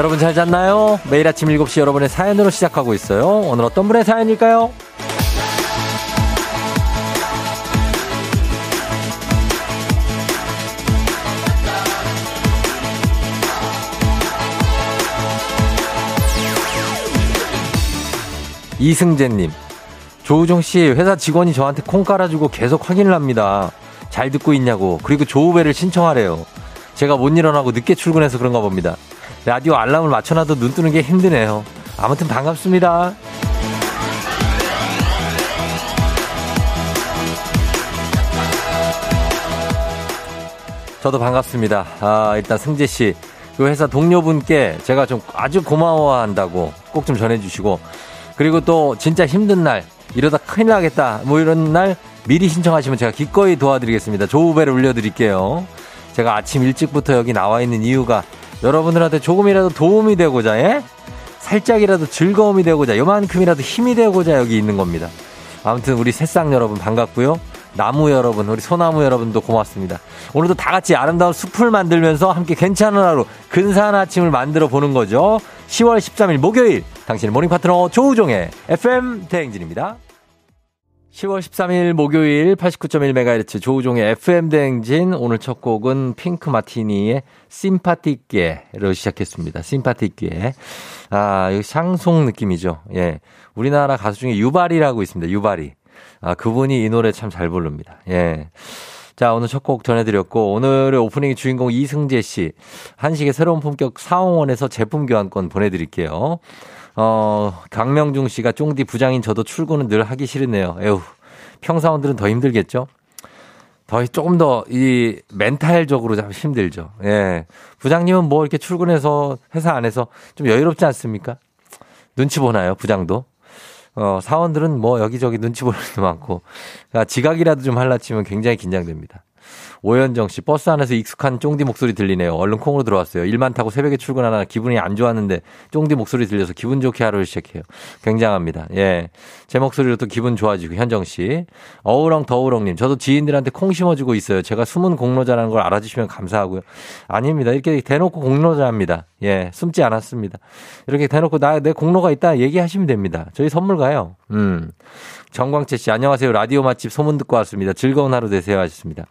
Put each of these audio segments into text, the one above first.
여러분 잘 잤나요? 매일 아침 7시 여러분의 사연으로 시작하고 있어요. 오늘 어떤 분의 사연일까요? 이승재님, 조우종 씨, 회사 직원이 저한테 콩 깔아주고 계속 확인을 합니다. 잘 듣고 있냐고. 그리고 조우배를 신청하래요. 제가 못 일어나고 늦게 출근해서 그런가 봅니다. 라디오 알람을 맞춰놔도 눈 뜨는 게 힘드네요. 아무튼 반갑습니다. 저도 반갑습니다. 아, 일단 승재 씨. 그 회사 동료분께 제가 좀 아주 고마워한다고 꼭 좀 전해주시고 그리고 또 진짜 힘든 날 이러다 큰일 나겠다 뭐 이런 날 미리 신청하시면 제가 기꺼이 도와드리겠습니다. 조우벨을 올려드릴게요. 제가 아침 일찍부터 여기 나와 있는 이유가 여러분들한테 조금이라도 도움이 되고자 예? 살짝이라도 즐거움이 되고자 요만큼이라도 힘이 되고자 여기 있는 겁니다. 아무튼 우리 새싹 여러분 반갑고요. 나무 여러분, 우리 소나무 여러분도 고맙습니다. 오늘도 다 같이 아름다운 숲을 만들면서 함께 괜찮은 하루, 근사한 아침을 만들어 보는 거죠. 10월 13일 목요일, 당신의 morning 파트너 조우종의 FM 대행진입니다. 10월 13일 목요일 89.1MHz 조우종의 FM 대행진 오늘 첫 곡은 핑크 마티니의 Sympathique로 시작했습니다. Sympathique. 아, 이거 샹송 느낌이죠. 예. 우리나라 가수 중에 유발이라고 있습니다. 유발이. 아, 그분이 이 노래 참 잘 부릅니다. 예. 자, 오늘 첫 곡 전해드렸고, 오늘의 오프닝 주인공 이승재 씨. 한식의 새로운 품격 사홍원에서 제품 교환권 보내드릴게요. 어, 강명중 씨가 쫑디 부장인 저도 출근은 늘 하기 싫으네요. 에휴. 평사원들은 더 힘들겠죠? 더 조금 더 이 멘탈적으로 좀 힘들죠. 예. 부장님은 뭐 이렇게 출근해서 회사 안에서 좀 여유롭지 않습니까? 눈치 보나요, 부장도? 어, 사원들은 뭐 여기저기 눈치 보는 게 많고, 그러니까 지각이라도 좀 할라 치면 굉장히 긴장됩니다. 오현정 씨, 버스 안에서 익숙한 쫑디 목소리 들리네요. 얼른 콩으로 들어왔어요. 일만 타고 새벽에 출근하나 기분이 안 좋았는데 쫑디 목소리 들려서 기분 좋게 하루를 시작해요. 굉장합니다. 예. 제 목소리로 또 기분 좋아지고, 현정 씨. 어우렁 더우렁님, 저도 지인들한테 콩 심어주고 있어요. 제가 숨은 공로자라는 걸 알아주시면 감사하고요. 아닙니다. 이렇게 대놓고 공로자입니다. 예. 숨지 않았습니다. 이렇게 대놓고 나, 내 공로가 있다 얘기하시면 됩니다. 저희 선물 가요. 음. 정광채 씨, 안녕하세요. 라디오 맛집 소문 듣고 왔습니다. 즐거운 하루 되세요. 하셨습니다.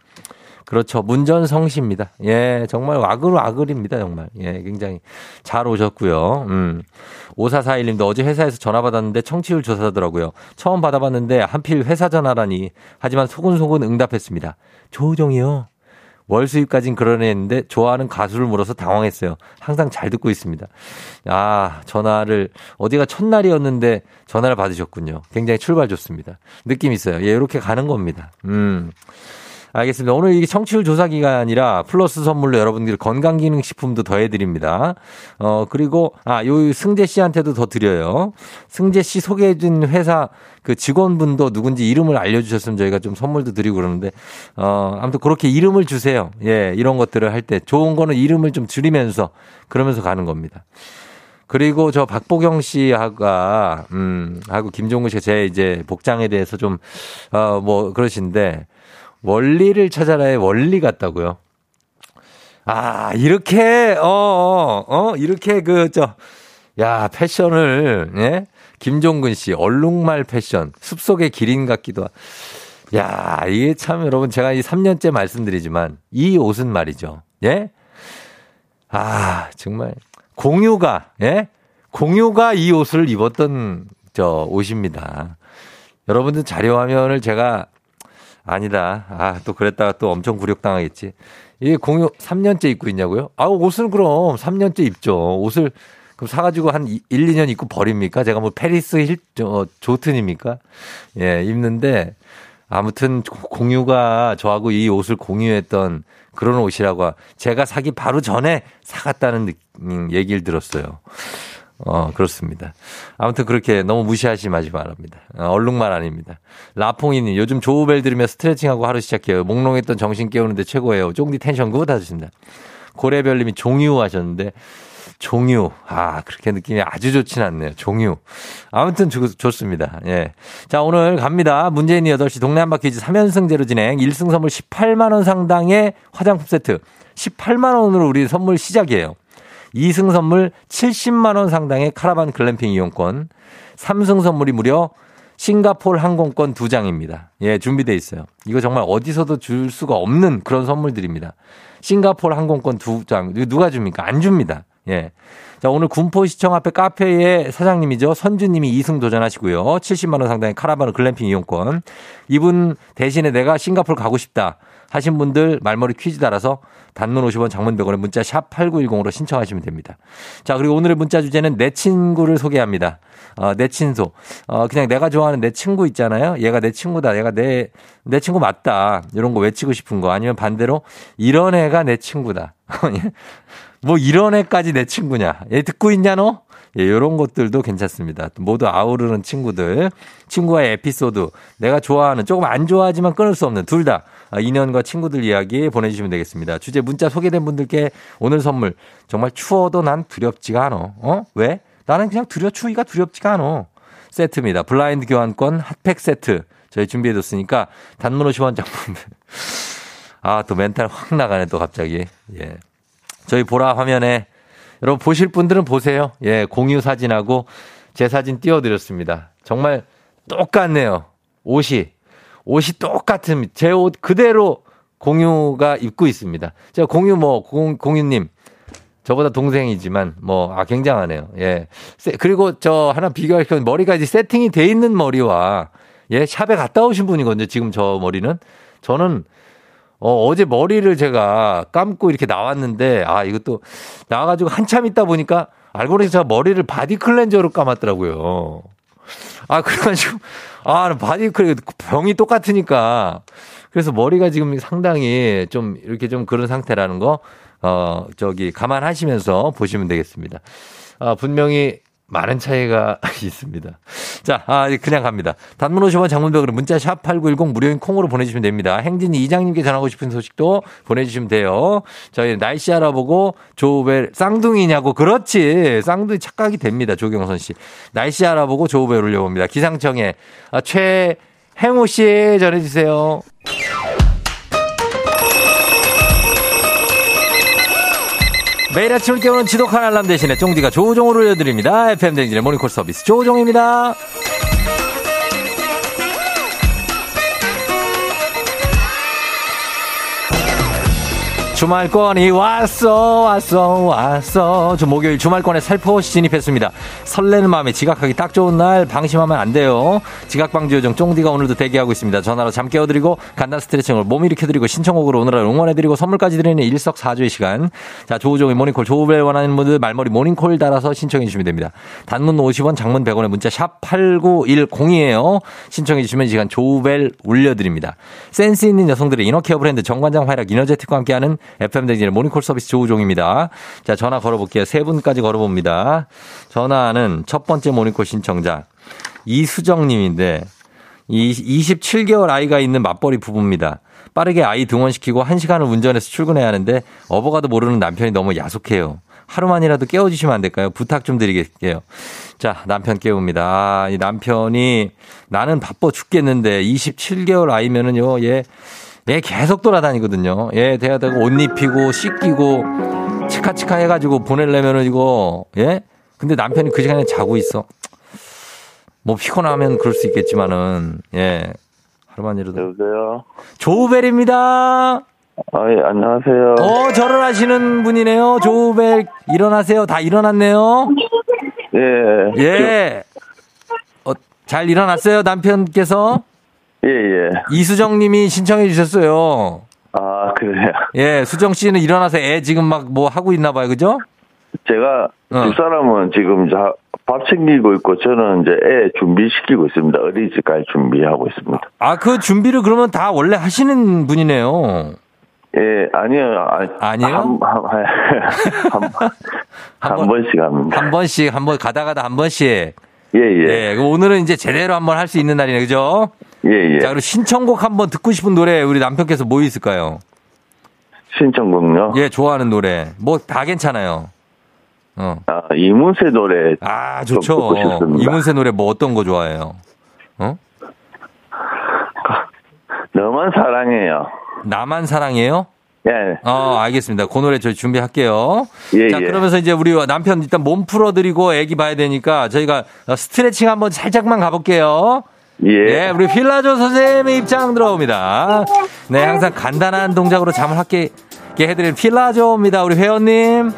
그렇죠. 문전성시입니다. 예, 정말 와글 와글입니다. 정말. 예, 굉장히 잘 오셨고요. 음. 5441님도 어제 회사에서 전화 받았는데 청취율 조사더라고요. 처음 받아봤는데 한필 회사 전화라니. 하지만 소근소근 응답했습니다. 조우종이요. 월 수입까진 그러했는데 좋아하는 가수를 물어서 당황했어요. 항상 잘 듣고 있습니다. 아, 전화를 어디가 첫날이었는데 전화를 받으셨군요. 굉장히 출발 좋습니다. 느낌 있어요. 예, 이렇게 가는 겁니다. 음. 알겠습니다. 오늘 이게 청취율 조사 기간이라 플러스 선물로 여러분들 건강기능식품도 더해드립니다. 어, 그리고, 아, 요 승재 씨한테도 더 드려요. 승재 씨 소개해준 회사 그 직원분도 누군지 이름을 알려주셨으면 저희가 좀 선물도 드리고 그러는데, 어, 아무튼 그렇게 이름을 주세요. 예, 이런 것들을 할 때. 좋은 거는 이름을 좀 줄이면서 그러면서 가는 겁니다. 그리고 저 박보경 씨하고, 음, 하고 김종국 씨가 제 이제 복장에 대해서 좀, 어, 뭐, 그러신데, 원리를 찾아라의 원리 같다고요. 아, 이렇게, 어, 어, 어, 이렇게 그, 저, 야, 패션을, 예? 김종근 씨, 얼룩말 패션, 숲속의 기린 같기도 하. 야, 이게 참 여러분 제가 이 3년째 말씀드리지만 이 옷은 말이죠. 예? 아, 정말 공유가, 예? 공유가 이 옷을 입었던 저 옷입니다. 여러분들 자료 화면을 제가 아니다. 아, 또 그랬다가 또 엄청 굴욕당하겠지. 이게 공유 3년째 입고 있냐고요? 아, 옷을 그럼 3년째 입죠. 옷을 그럼 사가지고 한 1, 2년 입고 버립니까? 제가 뭐 패리스 힐, 저, 조튼입니까? 예, 입는데 아무튼 공유가 저하고 이 옷을 공유했던 그런 옷이라고 제가 사기 바로 전에 사갔다는 얘기를 들었어요. 어, 그렇습니다. 아무튼 그렇게 너무 무시하지 마시 바랍니다. 어, 얼룩말 아닙니다. 라퐁이님, 요즘 조우벨 들으며 스트레칭하고 하루 시작해요. 몽롱했던 정신 깨우는데 최고예요. 쫑디 텐션 good 하셨습니다. 고래별님이 종유 하셨는데, 종유. 아, 그렇게 느낌이 아주 좋진 않네요. 종유. 아무튼 좋, 좋습니다. 예. 자, 오늘 갑니다. 문재인이 8시 동네 한바퀴즈 3연승제로 진행. 1승 선물 18만원 상당의 화장품 세트. 18만원으로 우리 선물 시작이에요. 2승 선물 70만원 상당의 카라반 글램핑 이용권, 3승 선물이 무려 싱가폴 항공권 2장입니다. 예, 준비돼 있어요. 이거 정말 어디서도 줄 수가 없는 그런 선물들입니다. 싱가폴 항공권 2장. 이거 누가 줍니까? 안 줍니다. 예. 자, 오늘 군포시청 앞에 카페의 사장님이죠. 선주님이 2승 도전하시고요. 70만원 상당의 카라바르 글램핑 이용권. 이분 대신에 내가 싱가폴 가고 싶다. 하신 분들 말머리 퀴즈 따라서 단문 50원 장문 100원에 문자 샵 8910으로 신청하시면 됩니다. 자, 그리고 오늘의 문자 주제는 내 친구를 소개합니다. 어, 내 친소. 어, 그냥 내가 좋아하는 내 친구 있잖아요. 얘가 내 친구다. 얘가 내, 내 친구 맞다. 이런 거 외치고 싶은 거. 아니면 반대로 이런 애가 내 친구다. 뭐 이런 애까지 내 친구냐. 얘 듣고 있냐 너? 예, 이런 것들도 괜찮습니다. 모두 아우르는 친구들, 친구와의 에피소드, 내가 좋아하는 조금 안 좋아하지만 끊을 수 없는 둘 다 인연과 친구들 이야기 보내주시면 되겠습니다. 주제 문자 소개된 분들께 오늘 선물 정말 추워도 난 두렵지가 않어. 어? 왜? 나는 그냥 두려 추위가 두렵지가 않어. 세트입니다. 블라인드 교환권 핫팩 세트 저희 준비해뒀으니까 단문 50원 장품. 아, 또 멘탈 확 나가네, 또 갑자기. 예. 저희 보라 화면에 여러분 보실 분들은 보세요. 예, 공유 사진하고 제 사진 띄워드렸습니다. 정말 똑같네요. 옷이. 옷이 똑같은 제 옷 그대로 공유가 입고 있습니다. 제가 공유 뭐, 공, 공유님. 저보다 동생이지만 뭐, 아, 굉장하네요. 예. 그리고 저 하나 비교할 겸 머리가 이제 세팅이 돼 있는 머리와 예, shop에 갔다 오신 분이거든요. 지금 저 머리는. 저는 어, 어제 머리를 제가 감고 이렇게 나왔는데, 아, 이것도 나와가지고 한참 있다 보니까 알고 보니 제가 머리를 body cleanser로 감았더라고요. 아, 그래가지고, 아, body cleanser, 병이 똑같으니까. 그래서 머리가 지금 상당히 좀 이렇게 좀 그런 상태라는 거, 어, 저기 감안하시면서 보시면 되겠습니다. 아, 분명히 많은 차이가 있습니다. 자, 아, 그냥 갑니다. 단문 50원 장문 100원 문자 샵 8910 무료인 콩으로 보내주시면 됩니다. 행진이 이장님께 전하고 싶은 소식도 보내주시면 돼요. 저희 날씨 알아보고 조우벨 쌍둥이냐고 그렇지. 쌍둥이 착각이 됩니다. 조경선 씨. 날씨 알아보고 조우벨 올려봅니다. 기상청에 아, 최행우 씨 전해주세요. 매일 아침을 깨우는 지독한 알람 대신에 쫑디가 조종을 올려드립니다. FM 댕진의 모닝콜 서비스 조종입니다. 주말권이 왔어 왔어 왔어. 저 목요일 주말권에 살포시 진입했습니다. 설레는 마음에 지각하기 딱 좋은 날 방심하면 안 돼요. 지각방지 요정 쫑디가 오늘도 대기하고 있습니다. 전화로 잠 깨워드리고 간단 스트레칭을 몸 일으켜드리고 신청곡으로 오늘을 응원해드리고 선물까지 드리는 일석사조의 시간. 자 조우종의 모닝콜. 조우벨 원하는 분들 말머리 모닝콜 달아서 신청해 주시면 됩니다. 단문 50원 장문 100원의 문자 샵 8910이에요. 신청해 주시면 이 시간 조우벨 올려드립니다. 센스 있는 여성들의 inner care 브랜드 정관장 화애락 이너제틱과 함께하는 FM 대행진의 모닝콜 서비스 조우종입니다. 자, 전화 걸어볼게요. 세 분까지 걸어봅니다. 전화는 첫 번째 모닝콜 신청자 이수정 님인데 이 27개월 아이가 있는 맞벌이 부부입니다. 빠르게 아이 등원시키고 1시간을 운전해서 출근해야 하는데 어버가도 모르는 남편이 너무 야속해요. 하루만이라도 깨워주시면 안 될까요? 부탁 좀 드리겠게요. 자, 남편 깨웁니다. 아, 이 남편이 나는 바빠 죽겠는데 27개월 아이면은요, 얘 예, 계속 돌아다니거든요. 예, 돼야 되고 옷 입히고 씻기고 치카치카 해가지고 보내려면은 이거 예. 근데 남편이 그 시간에 자고 있어. 뭐 피곤하면 그럴 수 있겠지만은 예 하루만이라도. 여보세요. 조우벨입니다. 아, 예, 안녕하세요. 어, 절을 하시는 분이네요. 조우벨 일어나세요. 다 일어났네요. 예. 예. 어, 잘 일어났어요, 남편께서? 예, 예. 이수정 님이 신청해 주셨어요. 아, 그래요. 예, 수정 씨는 일어나서 애 지금 막 뭐 하고 있나 봐요. 그죠? 제가 어. 두 사람은 지금 자, 밥 챙기고 있고 저는 이제 애 준비시키고 있습니다. 어린이집 갈 준비하고 있습니다. 아, 그 준비를 그러면 다 원래 하시는 분이네요. 예, 아니요. 아, 아니에요? 한, 한, 한, 한, 한 번- 번씩 합니다. 한 번씩, 한 번 가다 가다 한 번씩. 예, 예. 예, 그럼 오늘은 이제 제대로 한번 할 수 있는 날이네. 그죠? 예, 예. 자, 그리고 신청곡 한번 듣고 싶은 노래 우리 남편께서 뭐 있을까요? 신청곡요? 예, 좋아하는 노래. 뭐 다 괜찮아요. 어. 아, 이문세 노래. 아, 좀 좋죠. 이문세 노래 뭐 어떤 거 좋아해요? 어? 너만 사랑해요. 나만 사랑해요? 예. 어, 알겠습니다. 그 노래 저희 준비할게요. 예, 자, 예. 그러면서 이제 우리 남편 일단 몸 풀어드리고 애기 봐야 되니까 저희가 스트레칭 한번 살짝만 가볼게요. 예. 네, 우리 필라조 선생님의 입장 들어옵니다. 네, 항상 간단한 동작으로 잠을 함께 해드리는 필라조입니다. 우리 회원님.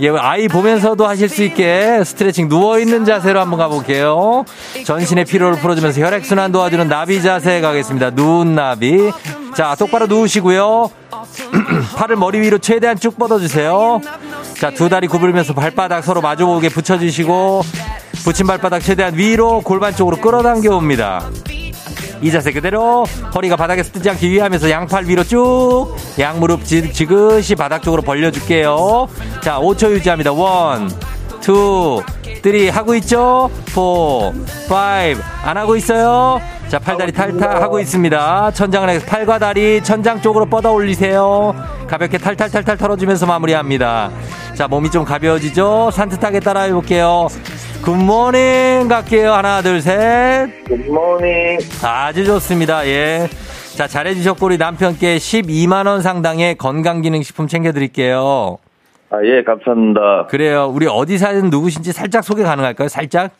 예, 아이 보면서도 하실 수 있게 스트레칭 누워있는 자세로 한번 가볼게요. 전신의 피로를 풀어주면서 혈액순환 도와주는 나비 자세 가겠습니다. 누운 나비. 자, 똑바로 누우시고요. 팔을 머리 위로 최대한 쭉 뻗어주세요. 자, 두 다리 구부리면서 발바닥 서로 마주보게 붙여주시고, 붙인 발바닥 최대한 위로 골반 쪽으로 끌어당겨 옵니다. 이 자세 그대로 허리가 바닥에서 뜨지 않게 유의하면서 양팔 위로 쭉 양무릎 지, 지그시 바닥 쪽으로 벌려줄게요. 자, 5초 유지합니다. One, two, three 하고 있죠? four, five 안 하고 있어요? 자, 팔다리 탈탈 하고 있습니다. 천장을 향해서 팔과 다리 천장 쪽으로 뻗어 올리세요. 가볍게 탈탈탈탈 털어주면서 마무리합니다. 자, 몸이 좀 가벼워지죠? 산뜻하게 따라해 볼게요. good morning 갈게요. 하나, 둘, 셋. Good morning. 아주 좋습니다. 예. 자, 잘해주셨고, 우리 남편께 12만원 상당의 건강기능식품 챙겨드릴게요. 아, 예, 감사합니다. 그래요. 우리 어디 사는 누구신지 살짝 소개 가능할까요? 살짝?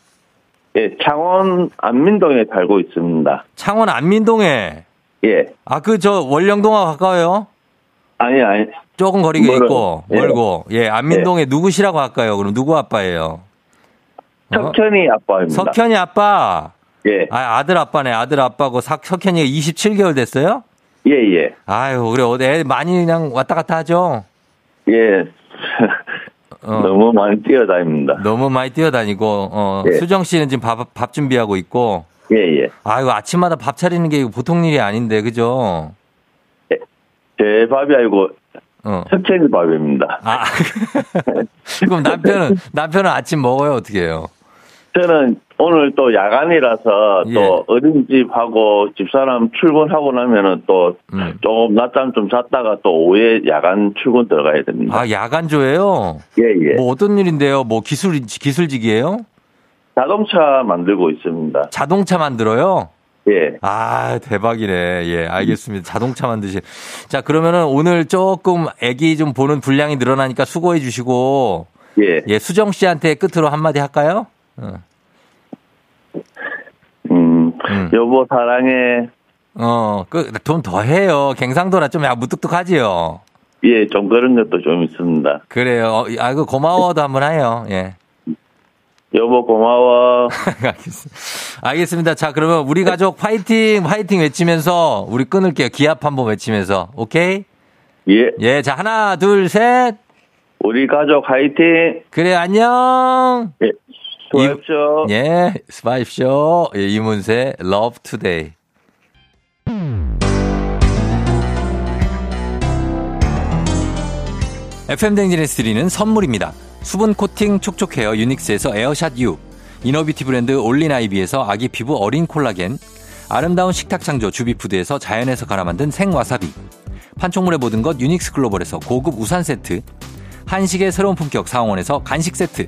예, 창원 안민동에 살고 있습니다. 창원 안민동에. 예. 아, 그, 저, 월령동하고 가까워요? 아니, 아니. 조금 거리가 멀어요. 있고, 예. 멀고. 예, 안민동에 누구시라고 할까요? 그럼 누구 아빠예요? 어? 석현이 아빠입니다. 석현이 아빠. 예. 아, 아들 아빠네. 아들 아빠고 석, 석현이가 27개월 됐어요? 예, 예. 아유, 그래. 애 많이 그냥 왔다 갔다 하죠? 예. 어. 너무 많이 뛰어다닙니다. 너무 많이 뛰어다니고, 어, 예. 수정 씨는 지금 밥, 밥 준비하고 있고, 예, 예. 아이고, 아침마다 밥 차리는 게 보통 일이 아닌데, 그죠? 제 밥이 아니고 어. 석현이 밥입니다. 아, 그럼 남편은, 남편은 아침 먹어요? 어떻게 해요? 저는 오늘 또 야간이라서 예. 또 어린이집하고 집사람 출근하고 나면은 또 음. 조금 낮잠 좀 잤다가 또 오후에 야간 출근 들어가야 됩니다. 아, 야간조예요? 예, 예. 뭐 어떤 일인데요? 뭐 기술, 기술직이에요? 자동차 만들고 있습니다. 자동차 만들어요? 예. 아, 대박이네. 예, 알겠습니다. 자동차 만드시. 자, 그러면은 오늘 조금 애기 좀 보는 분량이 늘어나니까 수고해 주시고, 예. 예, 수정 씨한테 끝으로 한마디 할까요? 어. 음, 음. 여보 사랑해. 어, 그, 돈더 해요. 갱상도라 좀 야, 무뚝뚝하지요. 예, 좀 그런 것도 좀 있습니다. 그래요. 어, 아이고, 고마워도 한번 해요. 예. 여보 고마워. 알겠습니다. 알겠습니다. 자, 그러면 우리 가족 화이팅, 화이팅 외치면서 우리 끊을게요. 기합 한번 외치면서. 오케이? 예. 예, 자, 하나, 둘, 셋. 우리 가족 화이팅. 그래, 안녕. 예. 수고하십시오. 예, 스파이쇼. 예, 이문세, Love Today. FM 댕진에서 드리는 선물입니다. 수분 코팅 촉촉 헤어 유닉스에서 에어샷 U, inner beauty 브랜드 올린 아이비에서 아기 피부 어린 콜라겐, 아름다운 식탁 창조 주비푸드에서 자연에서 갈아 만든 생와사비, 판촉물의 모든 것 유닉스 글로벌에서 고급 우산 세트, 한식의 새로운 품격 상원에서 간식 세트,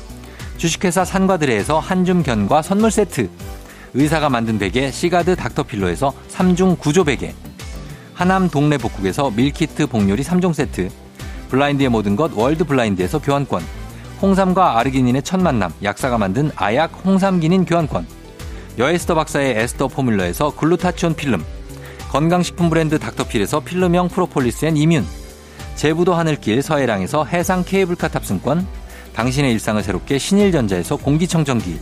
주식회사 산과들에에서 한줌 견과 선물 세트, 의사가 만든 베개 시가드 닥터필로에서 3중 구조 베개, 하남 동네 복국에서 밀키트 복요리 3종 세트, 블라인드의 모든 것 월드 블라인드에서 교환권, 홍삼과 아르기닌의 첫 만남 약사가 만든 아약 홍삼기닌 교환권, 여에스더 박사의 에스더 포뮬러에서 글루타치온 필름, 건강식품 브랜드 닥터필에서 필름형 프로폴리스 and immune, 제부도 하늘길 서해랑에서 해상 케이블카 탑승권, 당신의 일상을 새롭게 신일전자에서 공기청정기,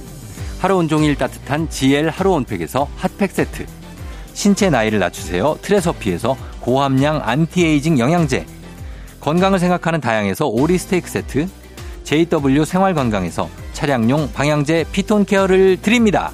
하루 온종일 따뜻한 GL 하루 온팩에서 핫팩 세트, 신체 나이를 낮추세요. 트레서피에서 고함량 안티에이징 영양제, 건강을 생각하는 다향에서 오리 스테이크 세트, JW 생활건강에서 차량용 방향제 피톤 care를 드립니다.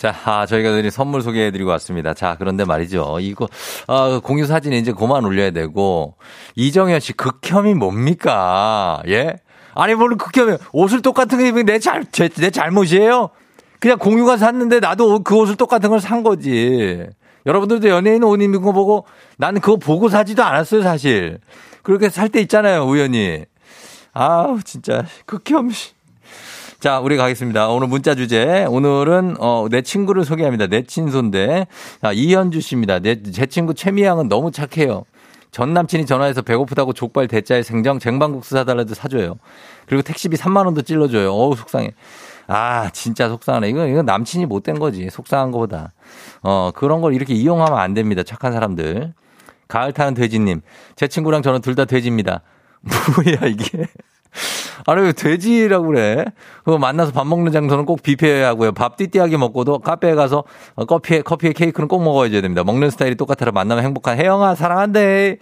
자, 아, 저희가 드린 선물 소개해드리고 왔습니다. 자, 그런데 말이죠. 이거, 아, 공유 사진 이제 그만 올려야 되고, 이정현 씨, 극혐이 뭡니까? 예? 아니, 뭘 극혐이에요. 옷을 똑같은 거 입으면 내 잘, 제, 내 잘못이에요? 그냥 공유가 샀는데 나도 그 옷을 똑같은 걸 산 거지. 여러분들도 연예인 옷 입는 거 보고 나는 그거 보고 사지도 않았어요, 사실. 그렇게 살 때 있잖아요, 우연히. 아우, 진짜, 극혐. 자, 우리 가겠습니다. 오늘 문자 주제. 오늘은, 어, 내 친구를 소개합니다. 내 친손데. 자, 이현주 씨입니다. 내, 제 친구 최미양은 너무 착해요. 전 남친이 전화해서 배고프다고 족발 대짜에 생정 쟁반국수 사달라도 사줘요. 그리고 택시비 3만 원도 찔러줘요. 어우, 속상해. 아, 진짜 속상하네. 이건, 이건 남친이 못 된 거지. 속상한 것보다. 어, 그런 걸 이렇게 이용하면 안 됩니다. 착한 사람들. 가을 타는 돼지님. 제 친구랑 저는 둘 다 돼지입니다. 뭐야, 이게. 아니, 왜 돼지라고 그래? 그거 만나서 밥 먹는 장소는 꼭 뷔페 하고요. 밥 띠띠하게 먹고도 카페에 가서 어, 커피에, 커피에 케이크는 꼭 먹어야지 됩니다. 먹는 스타일이 똑같아라 만나면 행복한 혜영아, 사랑한대.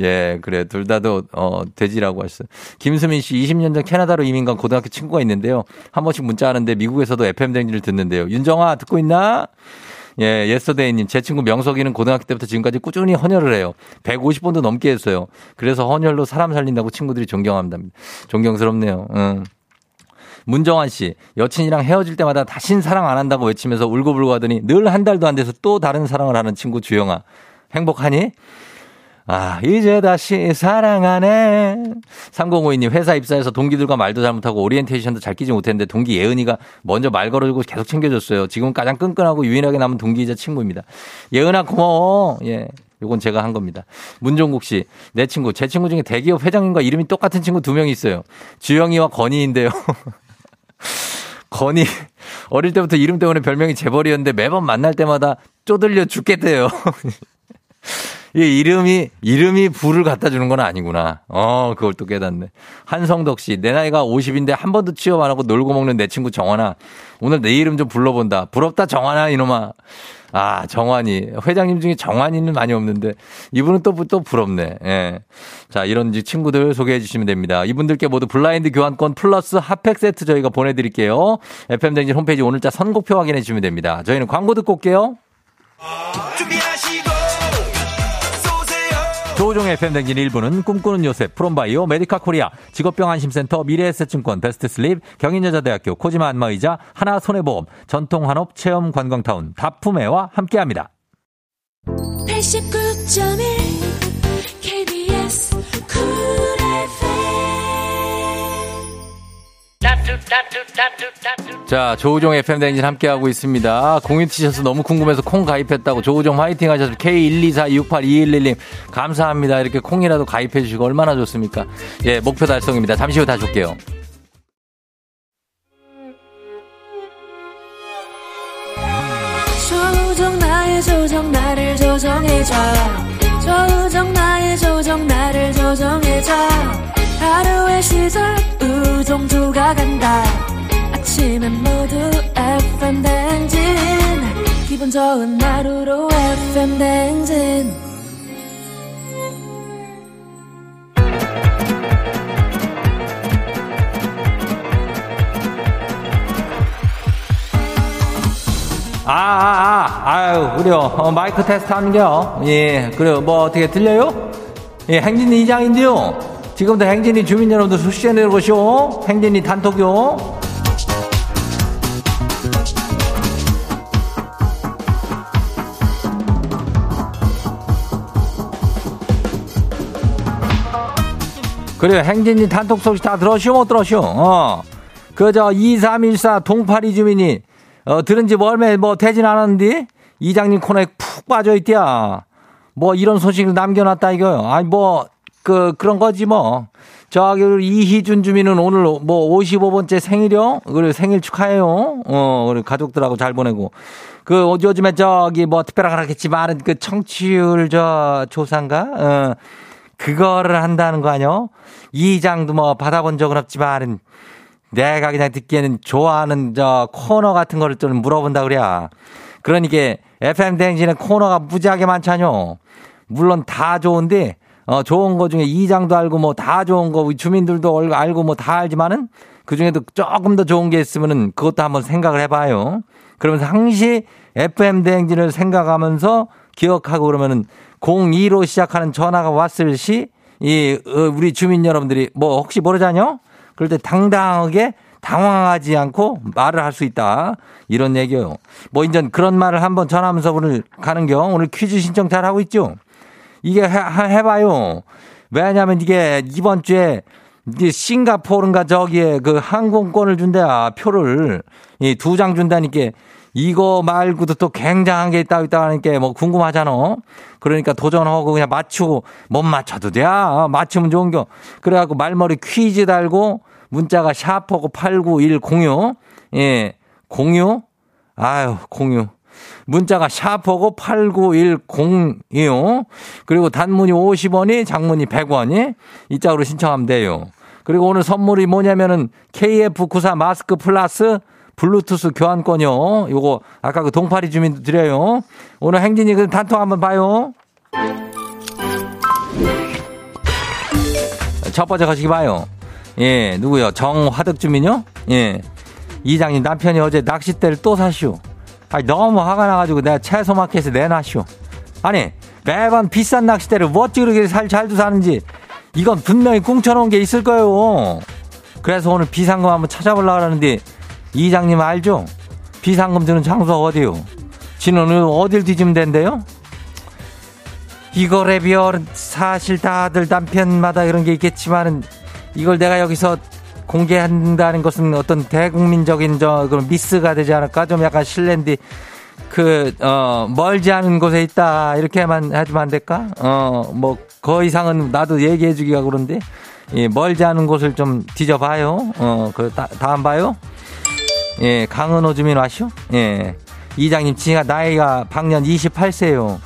예, 그래. 둘 다도, 어, 돼지라고 하셨어요. 김수민 씨, 20년 전 캐나다로 이민 간 고등학교 친구가 있는데요. 한 번씩 문자 하는데 미국에서도 FM댕지를 듣는데요. 윤정아, 듣고 있나? 예, 예스터데이님, 제 친구 명석이는 고등학교 때부터 지금까지 꾸준히 헌혈을 해요. 150번도 넘게 했어요. 그래서 헌혈로 사람 살린다고 친구들이 존경합니다. 존경스럽네요. 응. 문정환 씨, 여친이랑 헤어질 때마다 다신 사랑 안 한다고 외치면서 울고불고 하더니 늘 한 달도 안 돼서 또 다른 사랑을 하는 친구 주영아. 행복하니? 아, 이제 다시 사랑하네. 3052님, 회사 입사해서 동기들과 말도 잘못하고 오리엔테이션도 잘 끼지 못했는데 동기 예은이가 먼저 말 걸어주고 계속 챙겨줬어요. 지금 가장 끈끈하고 유일하게 남은 동기이자 친구입니다. 예은아, 고마워. 예. 요건 제가 한 겁니다. 문종국 씨, 내 친구, 제 친구 중에 대기업 회장님과 이름이 똑같은 친구 두명 있어요. 주영이와 건희인데요. 건희, 어릴 때부터 이름 때문에 별명이 재벌이었는데 매번 만날 때마다 쪼들려 죽겠대요. 이 이름이, 이름이 불을 갖다 주는 건 아니구나. 어, 그걸 또 깨닫네. 한성덕 씨, 내 나이가 50인데 한 번도 취업 안 하고 놀고 먹는 내 친구 정환아. 오늘 내 이름 좀 불러본다. 부럽다, 정환아, 이놈아. 아, 정환이. 회장님 중에 정환이는 많이 없는데, 이분은 또, 또 부럽네. 예. 자, 이런 친구들 소개해 주시면 됩니다. 이분들께 모두 블라인드 교환권 플러스 핫팩 세트 저희가 보내드릴게요. FM댕진 홈페이지 오늘자 선곡표 확인해 주시면 됩니다. 저희는 광고 듣고 올게요. 준비하시고. 조우종의 FM댕진 1부는 꿈꾸는 요셉, 프롬바이오, 메디카 코리아, 직업병 안심센터, 미래에셋증권, 베스트슬립, 경인여자대학교, 코지마 안마의자, 하나손해보험, 전통한옥, 체험관광타운, 다품에와 함께합니다. 89.1 KBS 자, 조우종 FM대행진 함께하고 있습니다. 공유 티셔츠 너무 궁금해서 콩 가입했다고 조우종 화이팅 하셔서 K124682111님 감사합니다. 이렇게 콩이라도 가입해 주시고 얼마나 좋습니까? 예, 목표 달성입니다. 잠시 후 다시 올게요. 조우종 나의 조정 나를 조정해줘 조우종 나의 조정 나를 조정해줘 하루의 시절 우정조가 간다 아침엔 모두 FM 댕진 기분 좋은 하루로 FM 댕진 아, 아, 아, 아유, 그래요. 어, 마이크 테스트 하는겨. 예, 그래요. 뭐, 어떻게 들려요? 예, 행진 이장인데요. 지금부터 행진이 주민 여러분들 수시에 내려보시오. 행진이 단톡요. 그래 행진이 단톡 소식 다 들었시오? 못 들었시오? 어. 그저 2314 동파리 주민이 어 들은 지 얼마 뭐 되진 않았는데 이장님 코너에 푹 빠져있디야. 뭐 이런 소식을 남겨놨다 이거요. 아니 뭐 그, 그런 거지 뭐. 저기, 이희준 주민은 오늘 뭐 55번째 생일이요? 그래, 생일 축하해요. 어, 그래, 가족들하고 잘 보내고. 그, 요즘에 저기 뭐 특별하게 하겠지만, 그 청취율 저 조사인가? 어, 그거를 한다는 거 아니요? 이장도 뭐 받아본 적은 없지만, 내가 그냥 듣기에는 좋아하는 저 코너 같은 거를 좀 물어본다 그래. 그러니까 FM 대행진에 코너가 무지하게 많잖요. 물론 다 좋은데, 어, 좋은 거 중에 이장도 알고 뭐 다 좋은 거 주민들도 알고 뭐 다 알지만은 그 중에도 조금 더 좋은 게 있으면은 그것도 한번 생각을 해봐요. 그러면서 항시 FM 대행진을 생각하면서 기억하고 그러면은 02로 시작하는 전화가 왔을 시, 이, 어, 우리 주민 여러분들이 뭐 혹시 모르잖요? 그럴 때 당당하게 당황하지 않고 말을 할 수 있다. 이런 얘기요. 뭐, 이제 그런 말을 한번 전하면서 오늘 가는 경 오늘 퀴즈 신청 잘 하고 있죠? 이게 해, 해봐요. 왜냐면 이게 이번 주에 싱가포르인가 저기에 그 항공권을 준대야 표를 이 두 장 준다니까 이거 말고도 또 굉장한 게 있다 있다 하니까 뭐 궁금하잖아. 그러니까 도전하고 그냥 맞추고 못 맞춰도 돼. 맞추면 좋은 겨. 그래갖고 말머리 퀴즈 달고 문자가 샤프고 89106. 예. 공유? 아유, 공유. 문자가 샤프고 89106. 그리고 단문이 50원이 장문이 100원이 이 짝으로 신청하면 돼요. 그리고 오늘 선물이 뭐냐면은 KF94 마스크 플러스 블루투스 교환권이요. 요거 아까 그 동파리 주민도 드려요. 오늘 행진이 그 단통 한번 봐요. 첫 번째 가시기 봐요. 예, 누구요? 정화득 주민요? 예. 이장님 남편이 어제 낚싯대를 또 사시오. 아니 너무 화가 나가지고 내가 채소 마켓에 내놨쇼. 아니 매번 비싼 낚싯대를 뭐 찌르게 살 잘도 사는지 이건 분명히 꿍쳐놓은 게 있을 거예요. 그래서 오늘 비상금 한번 찾아보려고 하는데 이장님 알죠? 비상금 드는 장소가 어디요? 진호는 어딜 뒤지면 된대요? 이거래 비얼 사실 다들 남편마다 이런 게 있겠지만은 이걸 내가 여기서 공개한다는 것은 어떤 대국민적인 저 그런 미스가 되지 않을까 좀 약간 실례인데 그 어 멀지 않은 곳에 있다 이렇게만 하지면 안 될까 어뭐 그 이상은 나도 얘기해 주기가 그런데 예, 멀지 않은 곳을 좀 뒤져봐요 어그 다음 봐요 예, 강은호 주민 와시오? 예. 이장님, 지가 나이가 방년 28세요.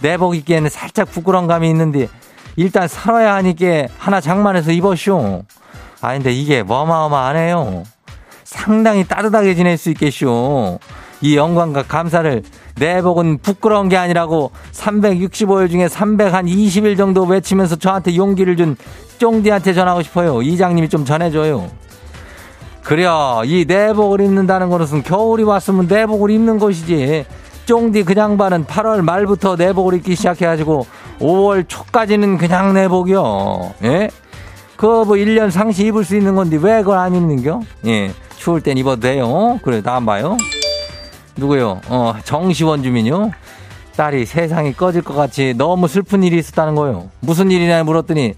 내복 입기에는 살짝 부끄러운 감이 있는데, 일단 살아야 하니까 하나 장만해서 입어쇼. 아, 근데 이게 어마어마하네요. 상당히 따뜻하게 지낼 수 있겠쇼. 이 영광과 감사를 내복은 부끄러운 게 아니라고 365일 중에 320일 정도 외치면서 저한테 용기를 준 쫑디한테 전하고 싶어요. 이장님이 좀 전해줘요. 그래요. 이 내복을 입는다는 것은 겨울이 왔으면 내복을 입는 것이지. 쫑디 그냥 바는 8월 말부터 내복을 입기 시작해가지고 5월 초까지는 그냥 내복이요. 예? 그거 뭐 1년 상시 입을 수 있는 건데 왜 그걸 안 입는겨? 예. 추울 땐 입어도 돼요. 그래, 다음 봐요. 누구요? 어, 정시원 주민요. 딸이 세상이 꺼질 것 같이 너무 슬픈 일이 있었다는 거예요. 무슨 일이냐 물었더니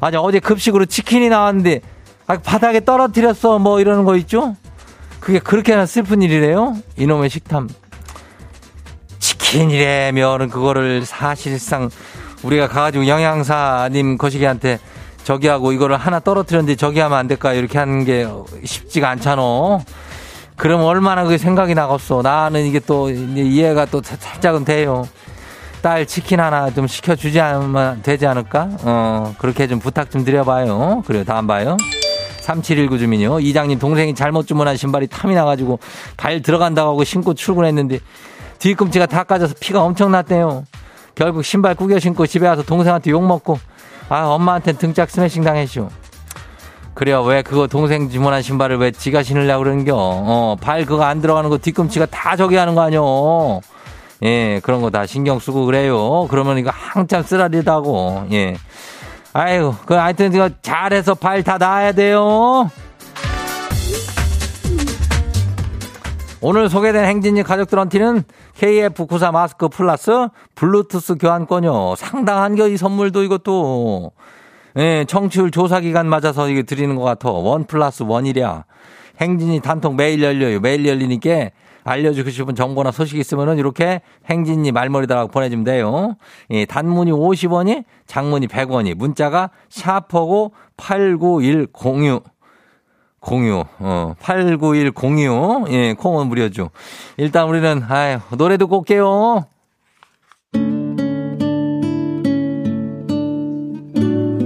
아니 어제 급식으로 치킨이 나왔는데 아, 바닥에 떨어뜨렸어. 뭐 이러는 거 있죠? 그게 그렇게나 슬픈 일이래요? 이놈의 식탐. 치킨이래면은 그거를 사실상 우리가 가가지고 영양사님 거시기한테 저기 하고 이거를 하나 떨어뜨렸는데 저기 하면 안 될까 이렇게 하는 게 쉽지가 않잖아. 그럼 얼마나 그게 생각이 나겠어. 나는 이게 또 이해가 또 살짝은 돼요. 딸 치킨 하나 좀 시켜주지 않으면 되지 않을까? 어, 그렇게 좀 부탁 좀 드려봐요. 그래요. 다음 봐요. 3719 주민요. 이장님 동생이 잘못 주문한 신발이 탐이 나가지고 발 들어간다고 하고 신고 출근했는데 뒤꿈치가 다 까져서 피가 엄청 났대요. 결국 신발 구겨 신고 집에 와서 동생한테 욕먹고 아 엄마한테 등짝 스매싱 당했쇼. 그래요. 왜 그거 동생 주문한 신발을 왜 지가 신으려고 그러는겨. 어, 발 그거 안 들어가는 거 뒤꿈치가 다 저기 하는 거 아니요. 예, 그런 거 다 신경 쓰고 그래요. 그러면 이거 한참 쓰라리다고. 예. 아이고, 그 하여튼 이거 잘해서 발 다 나아야 돼요. 오늘 소개된 행진이 가족들한테는 KF94 마스크 플러스 블루투스 교환권요. 상당한 게이 선물도 이것도. 예, 청취율 조사 기간 맞아서 이게 드리는 것 같아. 원 플러스 원이랴. 행진이 단통 매일 열려요. 매일 열리니까 알려주고 싶은 정보나 소식 있으면은 이렇게 행진이 말머리다라고 보내주면 돼요. 예, 단문이 50원이, 장문이 100원이, 문자가 샤퍼고 89106. 공유, 어, 89106. 예, 콩은 무료죠. 일단 우리는, 아유, 노래 듣고 올게요.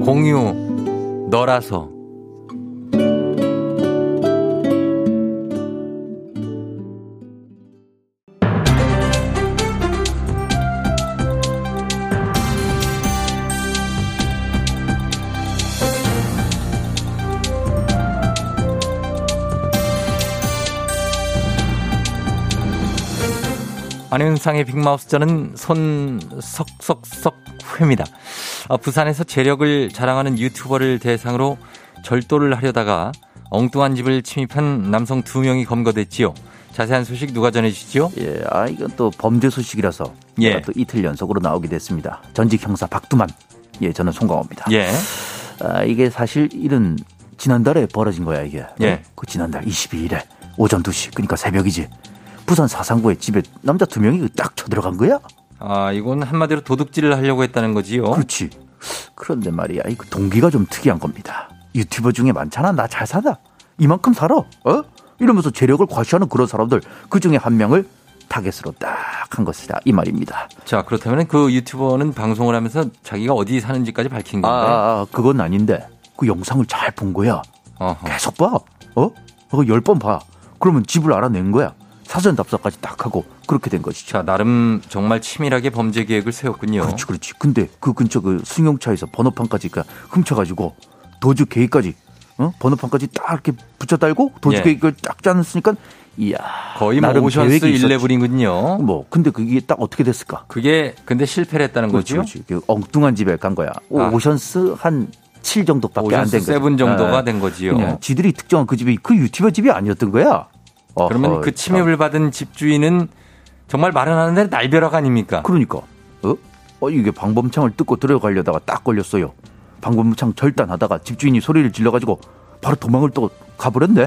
공유, 너라서. 안윤상의 빅마우스 저는 손석석석 회입니다. 아, 부산에서 재력을 자랑하는 유튜버를 대상으로 절도를 하려다가 엉뚱한 집을 침입한 남성 두 명이 검거됐지요. 자세한 소식 누가 전해주시죠? 예, 아 이건 또 범죄 소식이라서 예. 또 이틀 연속으로 나오게 됐습니다. 전직 형사 박두만. 예, 저는 송강호입니다. 예. 아, 이게 사실 일은 지난달에 벌어진 거야 이게. 예. 그 지난달 22일에 오전 2시 그러니까 새벽이지. 부산 사상구의 집에 남자 두 명이 딱 쳐들어간 거야. 아, 이건 한마디로 도둑질을 하려고 했다는 거지요. 그렇지. 그런데 말이야, 이 동기가 좀 특이한 겁니다. 유튜버 중에 많잖아. 나 잘 사다. 이만큼 살아. 어? 이러면서 재력을 과시하는 그런 사람들 그 중에 한 명을 타겟으로 딱 한 것이다 이 말입니다. 자, 그렇다면 그 유튜버는 방송을 하면서 자기가 어디 사는지까지 밝힌 아, 건가요? 아, 아, 그건 아닌데 그 영상을 잘 본 거야. 어허. 계속 봐. 어? 그거 열 번 봐. 그러면 집을 알아낸 거야. 사전 답사까지 딱 하고 그렇게 된 것이죠. 자, 나름 정말 치밀하게 범죄 계획을 세웠군요. 그렇지, 그렇지. 근데 그 근처 그 승용차에서 번호판까지 그러니까 훔쳐가지고 도주 계획까지, 어? 번호판까지 딱 이렇게 붙여 달고 도주 예. 계획을 딱 짜놨으니까, 이야. 거의 뭐 오션스. 11이군요. 뭐, 근데 그게 딱 어떻게 됐을까? 그게 근데 실패를 했다는 그렇지, 거죠? 그렇지. 그 엉뚱한 집에 간 거야. 오, 아. 오션스 한7 정도밖에 안 된 거지. seven 정도가 예. 된 거지요. 지들이 특정한 그 집이 그 유튜버 집이 아니었던 거야. 그러면 그 침입을 받은 집주인은 정말 말은 하는데 날벼락 아닙니까? 그러니까 어? 어 이게 방범창을 뜯고 들어가려다가 딱 걸렸어요. 방범창 절단하다가 집주인이 소리를 질러가지고 바로 도망을 또 가버렸네.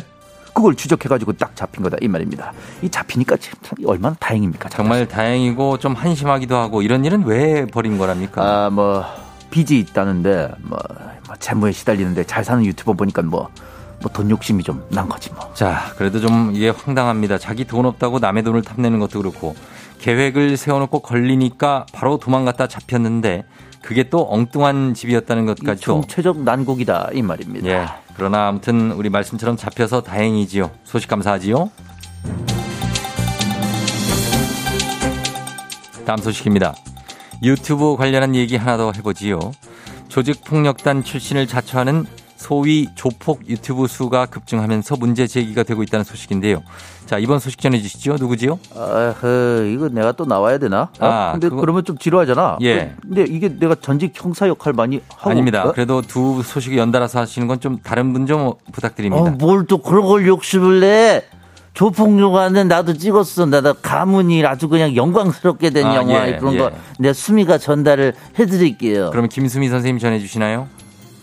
그걸 추적해가지고 딱 잡힌 거다 이 말입니다. 이 잡히니까 참 얼마나 다행입니까? 정말 다행이고 좀 한심하기도 하고 이런 일은 왜 벌인 거랍니까? 아뭐 빚이 있다는데 뭐, 뭐 재무에 시달리는데 잘 사는 유튜버 보니까 뭐 뭐 돈 욕심이 좀 난 거지 뭐. 자, 그래도 좀 이게 황당합니다. 자기 돈 없다고 남의 돈을 탐내는 것도 그렇고 계획을 세워놓고 걸리니까 바로 도망갔다 잡혔는데 그게 또 엉뚱한 집이었다는 것까지도 총체적 난국이다 이 말입니다. 예. 그러나 아무튼 우리 말씀처럼 잡혀서 다행이지요. 소식 감사하지요. 다음 소식입니다. 유튜브 관련한 얘기 하나 더 해보지요. 조직폭력단 출신을 자처하는 소위 조폭 유튜브 수가 급증하면서 문제 제기가 되고 있다는 소식인데요. 자, 이번 소식 전해주시죠. 누구지요? 아허, 이거 내가 또 나와야 되나? 어? 아, 근데 그거- 그러면좀 지루하잖아. 예. 근데 이게 내가 전직 형사 역할 많이 하고. 아닙니다. 어? 그래도 두 소식이 연달아서 하시는 건 좀 다른 분 좀 부탁드립니다. 어, 뭘또 그런 걸 욕심을 내? 조폭영화는 나도 찍었어. 나도 가문이 아주 그냥 영광스럽게 된 아, 영화 예, 그런 예. 거 내가 수미가 전달을 해드릴게요. 그러면 김수미 선생님 전해주시나요?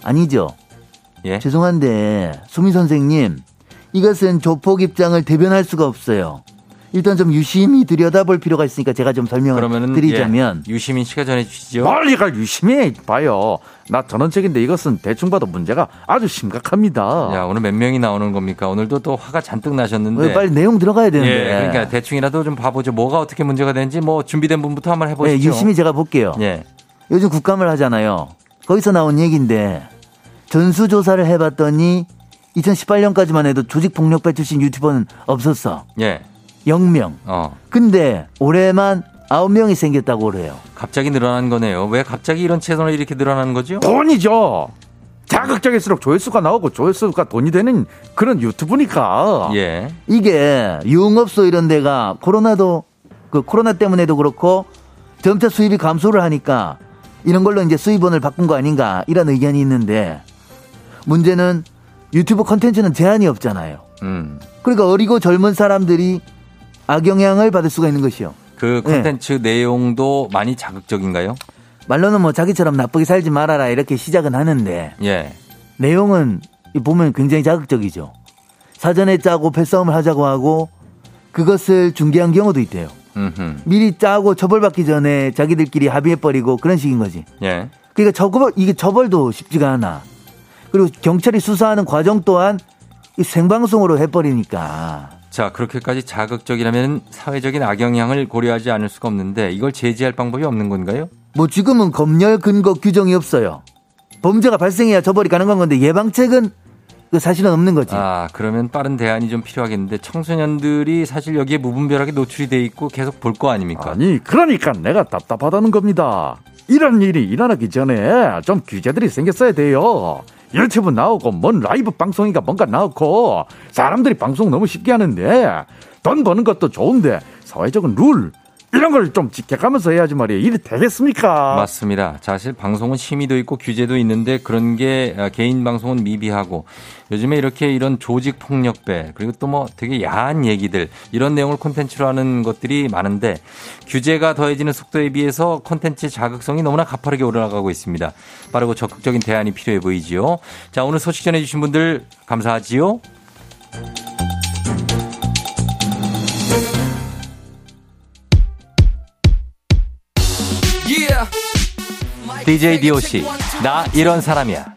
아니죠. 예. 죄송한데 수미 선생님 이것은 조폭 입장을 대변할 수가 없어요. 일단 좀 유심히 들여다볼 필요가 있으니까 제가 좀 설명을 그러면은 드리자면 예, 유시민 씨가 전해주시죠. 멀리가 유심히 봐요. 나 전원책인데 이것은 대충 봐도 문제가 아주 심각합니다. 야 오늘 몇 명이 나오는 겁니까? 오늘도 또 화가 잔뜩 나셨는데. 왜 빨리 내용 들어가야 되는데. 예, 그러니까 대충이라도 좀 봐보죠. 뭐가 어떻게 문제가 되는지 뭐 준비된 분부터 한번 예, 해보시죠. 유심히 제가 볼게요. 예. 요즘 국감을 하잖아요. 거기서 나온 얘기인데 전수조사를 해봤더니 2018년까지만 해도 조직 폭력배 출신 유튜버는 없었어. 예. 0명. 어. 근데 올해만 9명이 생겼다고 그래요. 갑자기 늘어난 거네요. 왜 갑자기 이런 채널이 이렇게 늘어나는 거죠? 돈이죠. 자극적일수록 조회수가 나오고 조회수가 돈이 되는 그런 유튜브니까. 예. 이게 유흥업소 이런 데가 코로나도 그 코로나 때문에도 그렇고 점차 수입이 감소를 하니까 이런 걸로 이제 수입원을 바꾼 거 아닌가 이런 의견이 있는데 문제는 유튜브 컨텐츠는 제한이 없잖아요. 음. 그러니까 어리고 젊은 사람들이 악영향을 받을 수가 있는 것이요. 그 컨텐츠 내용도 많이 자극적인가요? 말로는 뭐 자기처럼 나쁘게 살지 말아라 이렇게 시작은 하는데 예. 내용은 보면 굉장히 자극적이죠. 사전에 짜고 패싸움을 하자고 하고 그것을 중계한 경우도 있대요. 음흠. 미리 짜고 처벌받기 전에 자기들끼리 합의해버리고 그런 식인 거지. 예. 그러니까 처벌, 이게 처벌도 쉽지가 않아. 그리고 경찰이 수사하는 과정 또한 이 생방송으로 해버리니까. 자, 그렇게까지 자극적이라면 사회적인 악영향을 고려하지 않을 수가 없는데 이걸 제지할 방법이 없는 건가요? 뭐 지금은 검열 근거 규정이 없어요. 범죄가 발생해야 처벌이 가능한 건데 예방책은 그 사실은 없는 거지. 아, 그러면 빠른 대안이 좀 필요하겠는데 청소년들이 사실 여기에 무분별하게 노출이 돼 있고 계속 볼 거 아닙니까? 아니 그러니까 내가 답답하다는 겁니다. 이런 일이 일어나기 전에 좀 규제들이 생겼어야 돼요. 유튜브 나오고 뭔 라이브 방송인가 뭔가 나오고 사람들이 방송 너무 쉽게 하는데 돈 버는 것도 좋은데 사회적인 룰 이런 걸 좀 지켜가면서 해야지 말이에요. 일이 되겠습니까? 맞습니다. 사실 방송은 심의도 있고 규제도 있는데 그런 게 아, 개인 방송은 미비하고 요즘에 이렇게 이런 조직 폭력배 그리고 또 뭐 되게 야한 얘기들 이런 내용을 콘텐츠로 하는 것들이 많은데 규제가 더해지는 속도에 비해서 콘텐츠 자극성이 너무나 가파르게 올라가고 있습니다. 빠르고 적극적인 대안이 필요해 보이지요. 자, 오늘 소식 전해주신 분들 감사하지요. DJ DOC 나 이런 사람이야.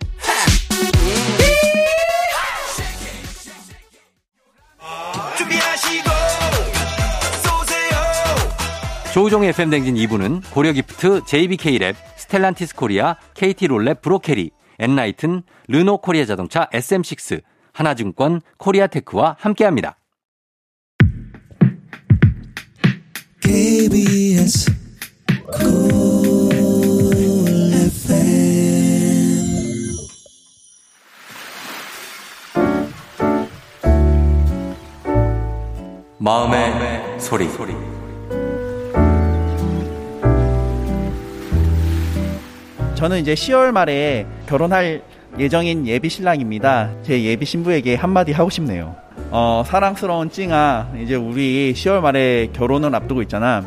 조우종의 FM댕진 2부는 고려기프트, JBK랩, 스텔란티스 코리아, KT롤랩, 브로케리, 엔라이튼, 르노 코리아 자동차, SM6, 하나증권, 코리아테크와 함께합니다. KBS 마음의, 마음의 소리. 저는 이제 10월 말에 결혼할 예정인 예비 신랑입니다. 제 예비 신부에게 한마디 하고 싶네요. 어, 사랑스러운 찡아, 이제 우리 10월 말에 결혼을 앞두고 있잖아.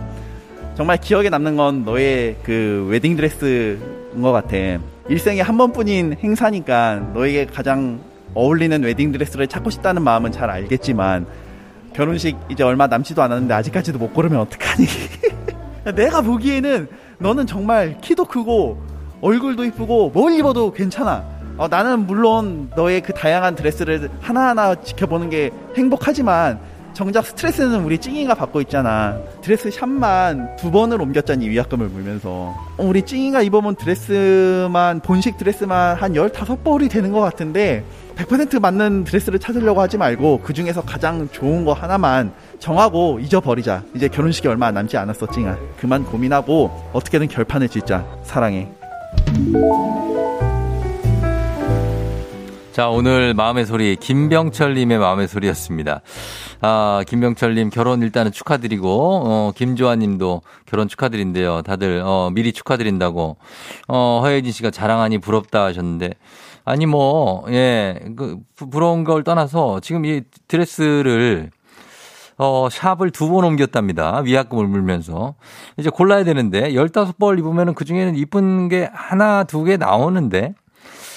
정말 기억에 남는 건 너의 그 웨딩드레스인 것 같아. 일생에 한 번뿐인 행사니까 너에게 가장 어울리는 웨딩드레스를 찾고 싶다는 마음은 잘 알겠지만 결혼식 이제 얼마 남지도 않았는데 아직까지도 못 고르면 어떡하니? 내가 보기에는 너는 정말 키도 크고 얼굴도 이쁘고 뭘 입어도 괜찮아. 어, 나는 물론 너의 그 다양한 드레스를 하나하나 지켜보는 게 행복하지만 정작 스트레스는 우리 찡이가 받고 있잖아. 드레스 샵만 두 번을 옮겼잖니 위약금을 물면서. 어, 우리 찡이가 입어본 드레스만 본식 드레스만 한 15벌이 되는 것 같은데 100% 맞는 드레스를 찾으려고 하지 말고 그 중에서 가장 좋은 거 하나만 정하고 잊어버리자. 이제 결혼식이 얼마 남지 찡아. 그만 고민하고 어떻게든 결판을 짓자. 사랑해. 자, 오늘 마음의 소리, 김병철님의 마음의 소리였습니다. 아, 김병철님 결혼 일단은 축하드리고, 어, 김조아님도 결혼 축하드린대요. 다들, 어, 미리 축하드린다고. 어, 허예진 씨가 자랑하니 부럽다 하셨는데, 아니, 뭐, 예, 그, 부러운 걸 떠나서 지금 이 드레스를 어, 샵을 두 번 옮겼답니다. 위약금을 물면서. 이제 골라야 되는데, 15벌 입으면은 그 중에는 이쁜 게 하나, 두 개 나오는데,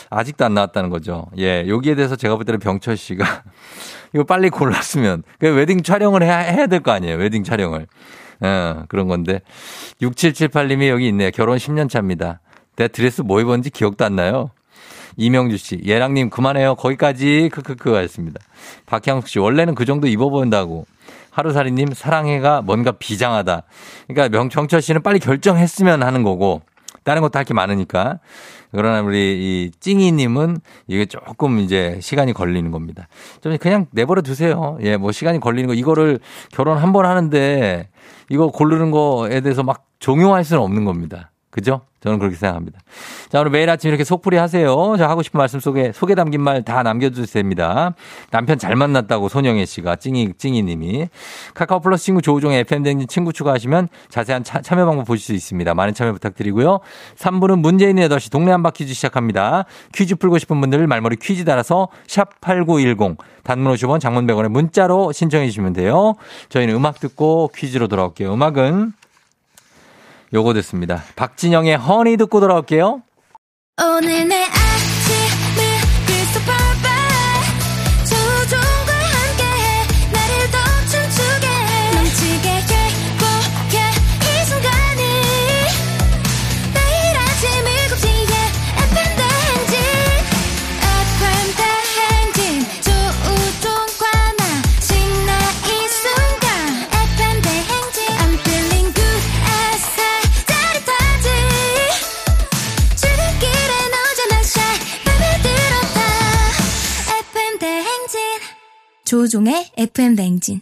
아직도 안 나왔다는 거죠. 예, 여기에 대해서 제가 볼 때는 병철 씨가 이거 빨리 골랐으면, 그 웨딩 촬영을 해야, 해야 될 거 아니에요. 웨딩 촬영을. 예, 그런 건데. 6778님이 여기 있네요. 결혼 10년 차입니다. 내 드레스 뭐 입었는지 기억도 안 나요. 이명주 씨, 예랑님 그만해요. 거기까지 크크크 하셨습니다. 박향숙 씨, 원래는 그 정도 입어본다고. 하루살이님 사랑해가 뭔가 비장하다. 그러니까 병철 씨는 빨리 결정했으면 하는 거고 다른 것도 할 게 많으니까. 그러나 우리 이 찡이님은 이게 조금 이제 시간이 걸리는 겁니다. 좀 그냥 내버려 두세요. 예, 뭐 시간이 걸리는 거 이거를 결혼 한 번 하는데 이거 고르는 거에 대해서 막 종용할 수는 없는 겁니다. 그죠? 저는 그렇게 생각합니다. 자, 오늘 매일 아침 이렇게 속풀이 하세요. 자, 하고 싶은 말씀 속에, 속에 담긴 말 다 남겨주셔도 됩니다. 남편 잘 만났다고 손영애 씨가, 찡이, 찡이 님이. 카카오 플러스 친구 조우종의 FM댕진 친구 추가하시면 자세한 차, 참여 방법 보실 수 있습니다. 많은 참여 부탁드리고요. 3부는 문재인의 8시 동네 한바 퀴즈 시작합니다. 퀴즈 풀고 싶은 분들 말머리 퀴즈 달아서 샵8910 단문 50원 장문 100원에 문자로 신청해 주시면 돼요. 저희는 음악 듣고 퀴즈로 돌아올게요. 음악은 요거 됐습니다. 박진영의 허니 듣고 돌아올게요. 오늘 내 조종의 FM 냉진.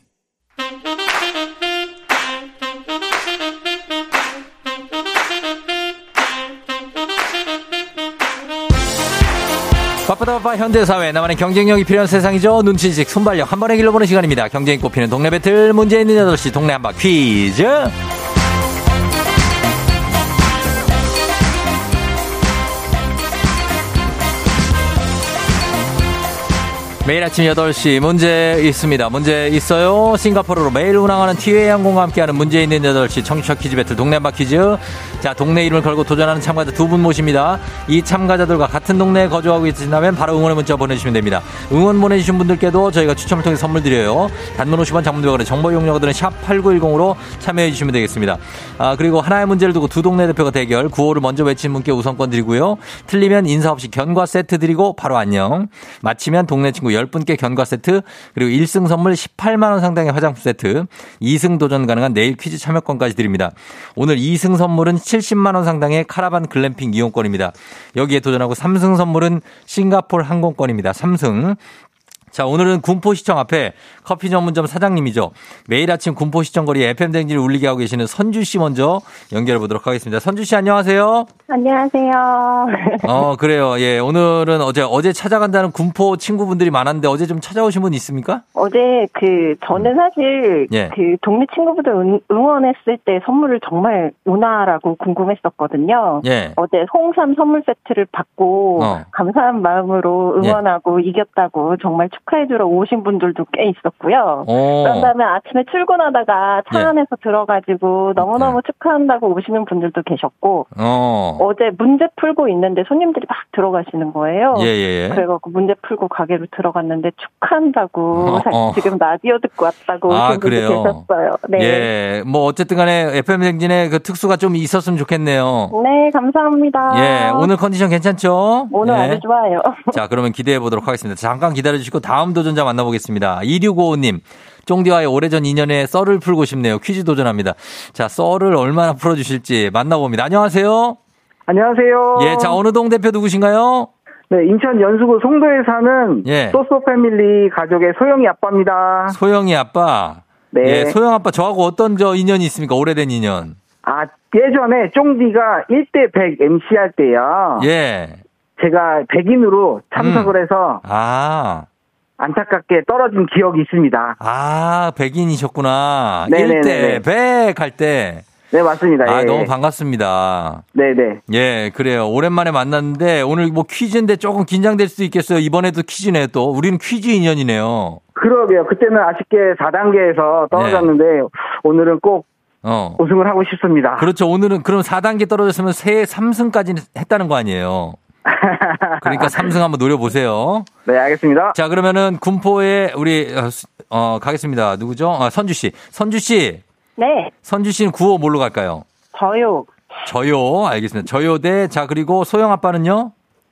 바쁘다 바빠 현대사회. 나만의 경쟁력이 필요한 세상이죠. 눈치식 손발력. 한 번에 길러보는 시간입니다. 경쟁이 꼽히는 동네 배틀. 문제 있는 8시 동네 한바 퀴즈 매일 아침 8시 문제 있습니다. 문제 있어요. 싱가포르로 매일 운항하는 티웨이 항공과 함께하는 문제 있는 8시 청취자 퀴즈 배틀 동네마 퀴즈. 자, 동네 이름을 걸고 도전하는 참가자 두 분 모십니다. 이 참가자들과 같은 동네에 거주하고 계신다면 바로 응원의 문자 보내주시면 됩니다. 응원 보내주신 분들께도 저희가 추첨을 통해 선물 드려요. 단문 50원 장문대원의 정보 이용료들은 샵 8910으로 참여해 주시면 되겠습니다. 아, 그리고 하나의 문제를 두고 두 동네 대표가 대결. 구호를 먼저 외친 분께 우선권 드리고요. 틀리면 인사 없이 견과 세트 드리고 바로 안녕. 맞히면 동네 친구 10분께 견과 세트, 그리고 1승 선물 18만원 상당의 화장품 세트, 2승 도전 가능한 내일 퀴즈 참여권까지 드립니다. 오늘 2승 선물은 70만원 상당의 카라반 글램핑 이용권입니다. 여기에 도전하고 3승 선물은 싱가폴 항공권입니다. 3승. 자, 오늘은 군포시청 앞에 커피 전문점 사장님이죠. 매일 아침 군포시청 거리에 FM댕진을 울리게 하고 계시는 선주 씨 먼저 연결해 보도록 하겠습니다. 선주 씨 안녕하세요. 안녕하세요. 어, 그래요. 예, 오늘은 어제, 어제 찾아간다는 군포 친구분들이 많았는데 어제 좀 찾아오신 분 있습니까? 어제 그 저는 사실 예. 그 동네 친구분들 응- 응원했을 때 선물을 정말 오나라고 궁금했었거든요. 예. 어제 홍삼 선물 세트를 받고 어. 감사한 마음으로 응원하고 이겼다고 정말 축하해주러 오신 분들도 꽤 있었고요. 오. 그런 다음에 아침에 출근하다가 차 예. 안에서 들어가지고 너무너무 축하한다고 오시는 분들도 계셨고 어. 어제 문제 풀고 있는데 손님들이 막 들어가시는 거예요. 예, 예, 예. 그래갖고 문제 풀고 가게로 들어갔는데 축하한다고 어, 사- 어. 지금 라디오 듣고 왔다고 아, 그래요? 계셨어요. 네. 예. 뭐, 어쨌든 간에 FM댕진의 그 특수가 좀 있었으면 좋겠네요. 네, 감사합니다. 예. 오늘 컨디션 괜찮죠? 오늘 예. 아주 좋아요. 자, 그러면 기대해 보도록 하겠습니다. 잠깐 기다려 주시고 다음 도전자 만나보겠습니다. 2655 님. 쫑디와의 오래전 인연에 썰을 풀고 싶네요. 퀴즈 도전합니다. 자, 썰을 얼마나 풀어주실지 만나봅니다. 안녕하세요. 안녕하세요. 예, 자, 어느 동 대표 누구신가요? 네, 인천 연수구 송도에 사는 예. 소소 패밀리 가족의 소영이 아빠입니다. 소영이 아빠. 네. 예, 소영 아빠 저하고 어떤 저 인연이 있습니까? 오래된 인연. 아, 예전에 쫑디가 1대 100 MC 할 때요. 예. 제가 백인으로 참석을 음. 해서 아. 안타깝게 떨어진 기억이 있습니다. 아, 백인이셨구나. 네네네네. 1대 100 할 때. 네, 맞습니다. 아, 예. 너무 반갑습니다. 네 네. 예, 그래요. 오랜만에 만났는데 오늘 뭐 퀴즈인데 조금 긴장될 수도 있겠어요. 이번에도 퀴즈네 또. 우리는 퀴즈 인연이네요. 그러게요. 그때는 아쉽게 4단계에서 떨어졌는데 오늘은 꼭 어. 우승을 하고 싶습니다. 그렇죠. 오늘은 그럼 4단계 떨어졌으면 새 3승까지 했다는 거 아니에요. 그러니까 3승 한번 노려보세요. 네, 알겠습니다. 자, 그러면은 군포에 우리, 어, 수- 어, 가겠습니다. 누구죠? 아, 선주 씨. 선주 씨. 네, 선주 씨는 구호 뭘로 갈까요? 저요. 저요. 알겠습니다. 저요 대, 자, 그리고 소영 아빠는요?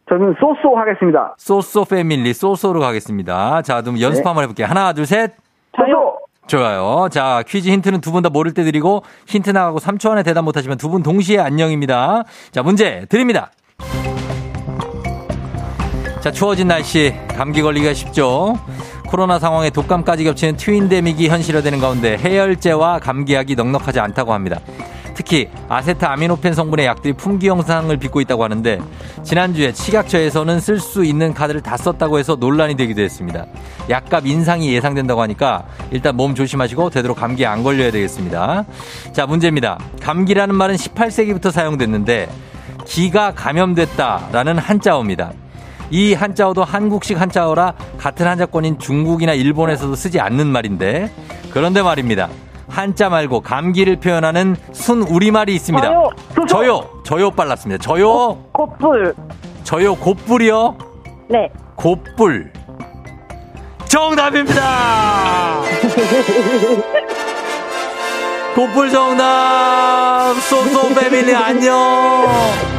저는 소소 하겠습니다. 소소 패밀리, 소소로 가겠습니다. 자, 그럼 연습 네. 한번 해볼게요. 하나, 둘, 셋. 저요. 좋아요. 자, 퀴즈 힌트는 두 분 다 모를 때 드리고 힌트 나가고 3초 안에 대답 못하시면 두 분 동시에 안녕입니다. 자, 문제 드립니다. 자, 추워진 날씨 감기 걸리기가 쉽죠. 코로나 상황에 독감까지 겹치는 트윈데믹이 현실화되는 가운데 해열제와 감기약이 넉넉하지 않다고 합니다. 특히 아세트아미노펜 성분의 약들이 품귀 영상을 빚고 있다고 하는데 지난주에 식약처에서는 쓸 수 있는 카드를 다 썼다고 해서 논란이 되기도 했습니다. 약값 인상이 예상된다고 하니까 일단 몸 조심하시고 되도록 감기에 안 걸려야 되겠습니다. 자, 문제입니다. 감기라는 말은 18세기부터 사용됐는데 기가 감염됐다라는 한자어입니다. 이 한자어도 한국식 한자어라 같은 한자권인 중국이나 일본에서도 쓰지 않는 말인데 그런데 말입니다. 한자 말고 감기를 표현하는 순 우리말이 있습니다. 저요. 저요. 저요 빨랐습니다. 저요. 꽃불. 저요 곱불이요. 네. 곱불. 정답입니다. 곱불 정답. 소소 패밀리 안녕.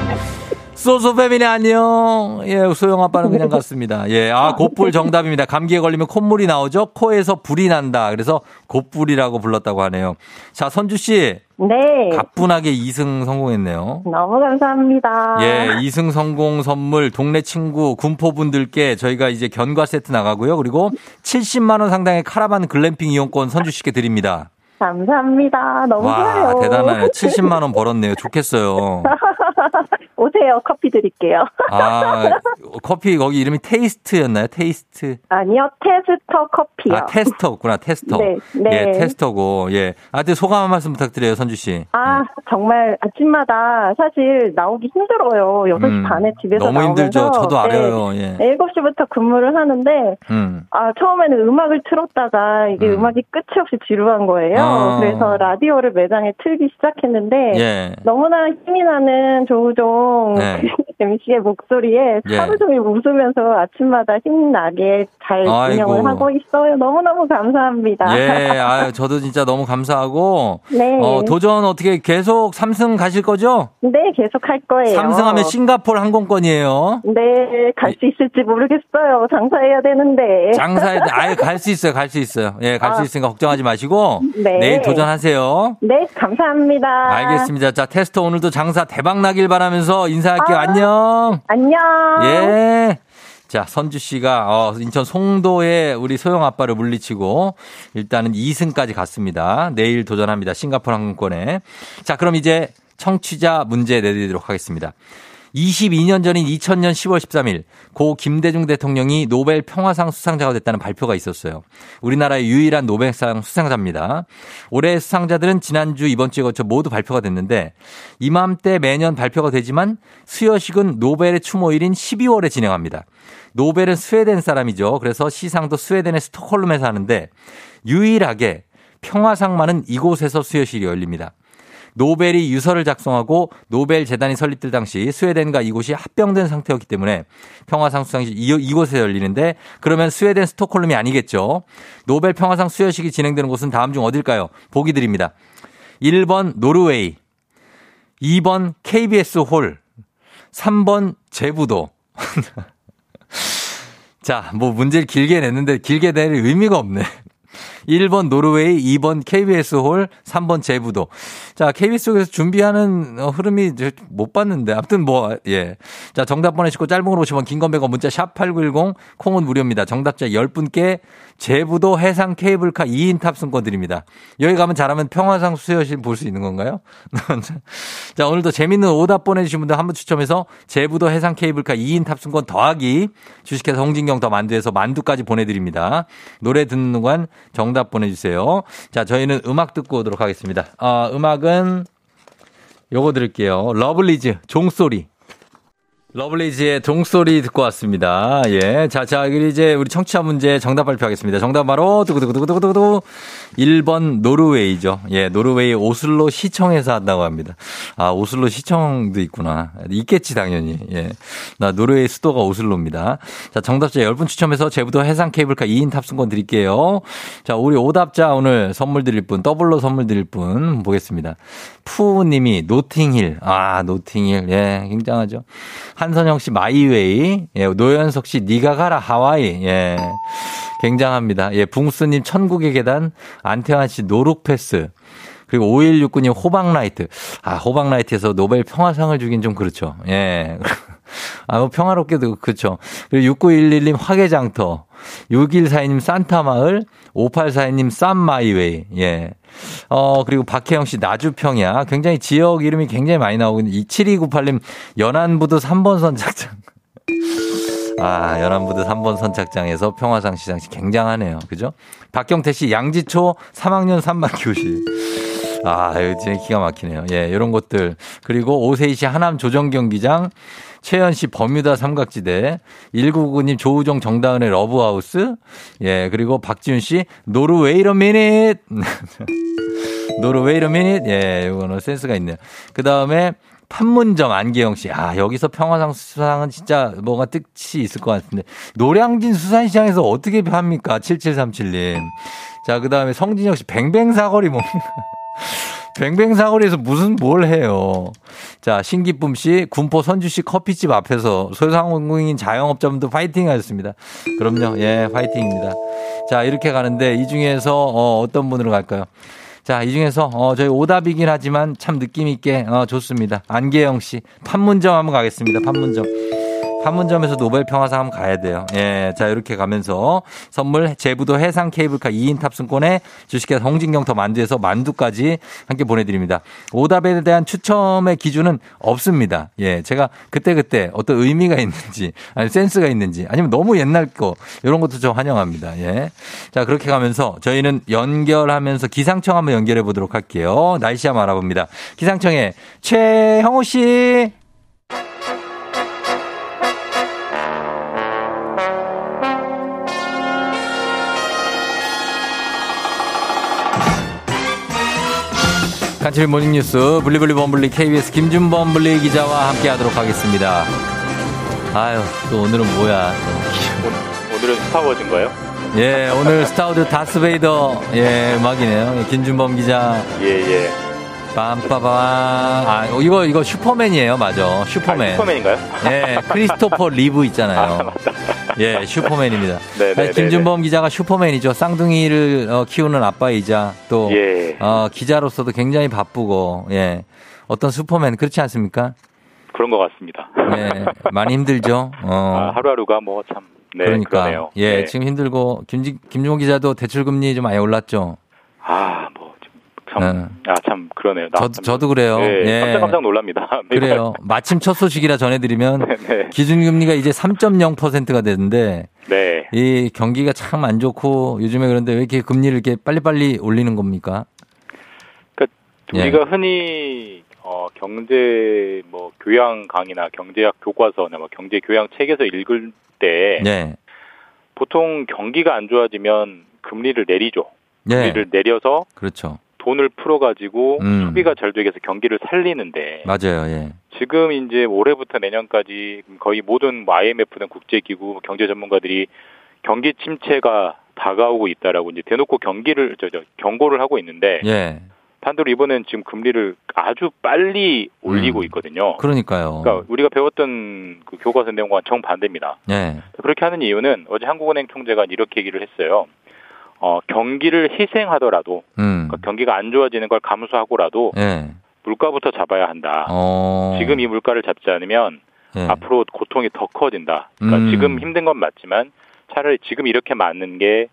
소소 패밀리 안녕. 예, 소영 아빠는 그냥 갔습니다. 예, 아, 고뿔 정답입니다. 감기에 걸리면 콧물이 나오죠? 코에서 불이 난다. 그래서 고뿔이라고 불렀다고 하네요. 자, 선주 씨. 네. 가뿐하게 2승 성공했네요. 너무 감사합니다. 예, 2승 성공 선물 동네 친구 군포분들께 저희가 이제 견과 세트 나가고요. 그리고 70만 원 상당의 카라반 글램핑 이용권 선주 씨께 드립니다. 감사합니다. 너무 와, 좋아요. 대단해요. 70만 원 벌었네요. 좋겠어요. 오세요. 커피 드릴게요. 아, 커피 거기 이름이 테이스트였나요? 테이스트. 아니요, 테스터 커피요. 아, 테스터구나, 테스터. 네, 네. 예, 테스터고. 예. 하여튼 소감 한 말씀 부탁드려요, 선주 씨. 아, 정말 아침마다 사실 나오기 힘들어요. 6시 음, 반에 집에서 너무 나오면서. 힘들죠. 저도 알아요. 예. 네, 7시부터 근무를 하는데 음. 아, 처음에는 음악을 틀었다가 이게 음. 음. 악이 끝이 없이 지루한 거예요. 아. 그래서 라디오를 매장에 틀기 시작했는데 예. 너무나 힘이 나는 조우종 네. MC의 목소리에 예. 하루 종일 웃으면서 아침마다 힘나게 잘 아이고. 운영을 하고 있어요. 너무너무 감사합니다. 예, 아유, 저도 진짜 너무 감사하고. 네. 어, 도전 어떻게 계속 삼승 가실 거죠? 네, 계속 할 거예요. 삼승하면 싱가포르 항공권이에요. 네, 갈 수 있을지 모르겠어요. 장사해야 되는데. 장사에, 아예 갈 수 있어요, 갈 수 있어요. 예, 갈수 아. 있으니까 걱정하지 마시고. 네. 내일 도전하세요. 네, 감사합니다. 알겠습니다. 자, 테스터 오늘도 장사 대박 나길 바라면서 인사할게요. 아. 안녕. 안녕. 예. 자, 선주 씨가 어, 인천 송도에 우리 소영 아빠를 물리치고 일단은 2승까지 갔습니다. 내일 도전합니다. 싱가포르 항공권에. 자, 그럼 이제 청취자 문제 내드리도록 하겠습니다. 22년 전인 2000년 10월 13일 고 김대중 대통령이 노벨 평화상 수상자가 됐다는 발표가 있었어요. 우리나라의 유일한 노벨상 수상자입니다. 올해 수상자들은 지난주 이번 주에 거쳐 모두 발표가 됐는데 이맘때 매년 발표가 되지만 수여식은 노벨의 추모일인 12월에 진행합니다. 노벨은 스웨덴 사람이죠. 그래서 시상도 스웨덴의 스톡홀름에서 하는데 유일하게 평화상만은 이곳에서 수여식이 열립니다. 노벨이 유서를 작성하고 노벨 재단이 설립될 당시 스웨덴과 이곳이 합병된 상태였기 때문에 평화상 수상식 이- 이곳에 열리는데 그러면 스웨덴 스톡홀름이 아니겠죠. 노벨 평화상 수여식이 진행되는 곳은 다음 중 어딜까요? 보기 드립니다. 1번 노르웨이, 2번 KBS 홀, 3번 제부도. 자, 뭐 문제를 길게 냈는데 길게 낼 의미가 없네. 1번 노르웨이, 2번 KBS 홀, 3번 제부도. 자, KBS 쪽에서 준비하는 어, 흐름이 못 봤는데. 아무튼 뭐, 예. 자, 정답 보내시고 짧은 걸 오시면 긴건 100원 문자 샵8910 콩은 무료입니다. 정답자 10분께 제부도 해상 케이블카 2인 탑승권 드립니다. 여기 가면 잘하면 평화상 수여실 볼 수 있는 건가요? 자, 오늘도 재밌는 오답 보내주신 분들 한 분 추첨해서 제부도 해상 케이블카 2인 탑승권 더하기 주식회사 홍진경 더 만두에서 만두까지 보내드립니다. 노래 듣는 동안 정답 보내주세요. 자, 저희는 음악 듣고 오도록 하겠습니다. 아, 음악은 요거 들을게요. 러블리즈, 종소리. 러블리즈의 종소리 듣고 왔습니다. 예. 자, 자, 이제 우리 청취자 문제 정답 발표하겠습니다. 정답 바로, 두구두구두구두구두구. 1번 노르웨이죠. 예, 노르웨이 오슬로 시청에서 한다고 합니다. 아, 오슬로 시청도 있구나. 있겠지, 당연히. 예. 나 노르웨이 수도가 오슬로입니다. 자, 정답자 10분 추첨해서 제부도 해상 케이블카 2인 탑승권 드릴게요. 자, 우리 오답자 오늘 선물 드릴 분, 더블로 선물 드릴 분 보겠습니다. 푸님이 노팅힐. 아, 노팅힐. 예, 굉장하죠. 한선영 씨 마이웨이. 예, 노현석 씨 니가 가라 하와이. 예. 굉장합니다. 예, 붕스님 천국의 계단. 안태환 씨 no-look pass. 그리고 5169님 호박나이트. 아, 호박나이트에서 노벨 평화상을 주긴 좀 그렇죠. 예. 아, 뭐 평화롭게도 그렇죠. 그리고 6911님 화개장터. 6142님 산타마을. 5842님 쌈마이웨이. 예. 어, 그리고 박혜영 씨 나주평야. 굉장히 지역 이름이 굉장히 많이 나오고 있는데 7298님 연안부두 3번 선착장. 아, 연안부두 3번 선착장에서 평화상 시상식 굉장하네요. 그죠? 박경태 씨 양지초 3학년 3반 교실. 아, 이거 진짜 기가 막히네요. 예, 이런 것들. 그리고 오세희 씨 하남 조정 경기장, 최현 씨 버뮤다 삼각지대, 1999님 조우종 정다은의 러브하우스, 예, 그리고 박지훈 씨 노르wait a minute. 노르wait a minute. 예, 이거는 센스가 있네요. 그 다음에 판문점 안기영 씨. 아, 여기서 평화상 수상은 진짜 뭐가 뜻이 있을 것 같은데. 노량진 수산시장에서 어떻게 합니까? 7737님. 자, 그 다음에 성진혁 씨 뱅뱅 사거리 뭡니까? 뱅뱅사거리에서 무슨 뭘 해요. 자, 신기쁨 씨, 군포 선주 씨 커피집 앞에서 소상공인 자영업자분들 파이팅 하셨습니다. 그럼요. 예, 파이팅입니다. 자, 이렇게 가는데 이 중에서 어, 어떤 분으로 갈까요? 자, 이 중에서 어, 저희 오답이긴 하지만 참 느낌 있게 어, 좋습니다. 안계영 씨, 판문점 한번 가겠습니다. 판문점. 판문점에서 노벨 평화상 한번 가야 돼요. 예. 자, 이렇게 가면서 선물 제부도 해상 케이블카 2인 탑승권에 주식회사 홍진경 더 만두에서 만두까지 함께 보내드립니다. 오답에 대한 추첨의 기준은 없습니다. 예. 제가 그때그때 어떤 의미가 있는지, 아니 센스가 있는지, 아니면 너무 옛날 거, 이런 것도 좀 환영합니다. 예. 자, 그렇게 가면서 저희는 연결하면서 기상청 한번 연결해 보도록 할게요. 날씨 한번 알아봅니다. 기상청에 최형호 씨. 간추린 모닝뉴스 블리블리 범블리 KBS 김준범 블리 기자와 함께 하도록 하겠습니다. 아유, 또 오늘은 뭐야. 또. 오늘은 스타워즈인가요? 예, 오늘 스타워즈 다스베이더, 예, 음악이네요. 예, 김준범 기자. 예, 예. 빰빠밤. 아, 이거, 이거 슈퍼맨이에요. 맞아. 슈퍼맨. 아, 슈퍼맨인가요? 예, 크리스토퍼 리브 있잖아요. 아, 맞다. 예, 슈퍼맨입니다. 네, 네, 아니, 김준범 기자가 슈퍼맨이죠. 쌍둥이를 어, 키우는 아빠이자 또 예. 어, 기자로서도 굉장히 바쁘고 예. 어떤 슈퍼맨 그렇지 않습니까? 그런 것 같습니다. 네, 많이 힘들죠. 어. 아, 하루하루가 뭐 참, 네, 그러니까 그러네요. 예, 네. 지금 힘들고 김 김종호 기자도 대출 금리 좀 많이 올랐죠. 아, 뭐, 참, 아, 참, 그러네요. 나- 저도 저도 그래요. 네, 예. 깜짝깜짝 놀랍니다. 그래요. 마침 첫 소식이라 전해드리면 네. 기준금리가 이제 3.0%가 되는데 네. 이 경기가 참 안 좋고 요즘에 그런데 왜 이렇게 금리를 이렇게 빨리빨리 올리는 겁니까? 그러니까 예. 우리가 흔히 어, 경제 뭐 교양 강의나 경제학 교과서나 뭐 경제 교양 책에서 읽을 때 네. 보통 경기가 안 좋아지면 금리를 내리죠. 네. 금리를 내려서 그렇죠. 돈을 풀어가지고 음. 소비가 잘 되게 해서 경기를 살리는데 맞아요. 예. 지금 이제 올해부터 내년까지 거의 모든 뭐 IMF든 국제기구 경제 전문가들이 경기 침체가 다가오고 있다라고 이제 대놓고 경기를 저, 저 경고를 하고 있는데 예. 반대로 이번엔 지금 금리를 아주 빨리 올리고 음. 있거든요. 그러니까요. 그러니까 우리가 배웠던 그 교과서 내용과 정반대입니다. 예. 그렇게 하는 이유는 어제 한국은행 총재가 이렇게 얘기를 했어요. 어, 경기를 희생하더라도 음. 그러니까 경기가 안 좋아지는 걸 감수하고라도 예. 물가부터 잡아야 한다. 어. 지금 이 물가를 잡지 않으면 예. 앞으로 고통이 더 커진다. 그러니까 음. 지금 힘든 건 맞지만 차라리 지금 이렇게 맞는 게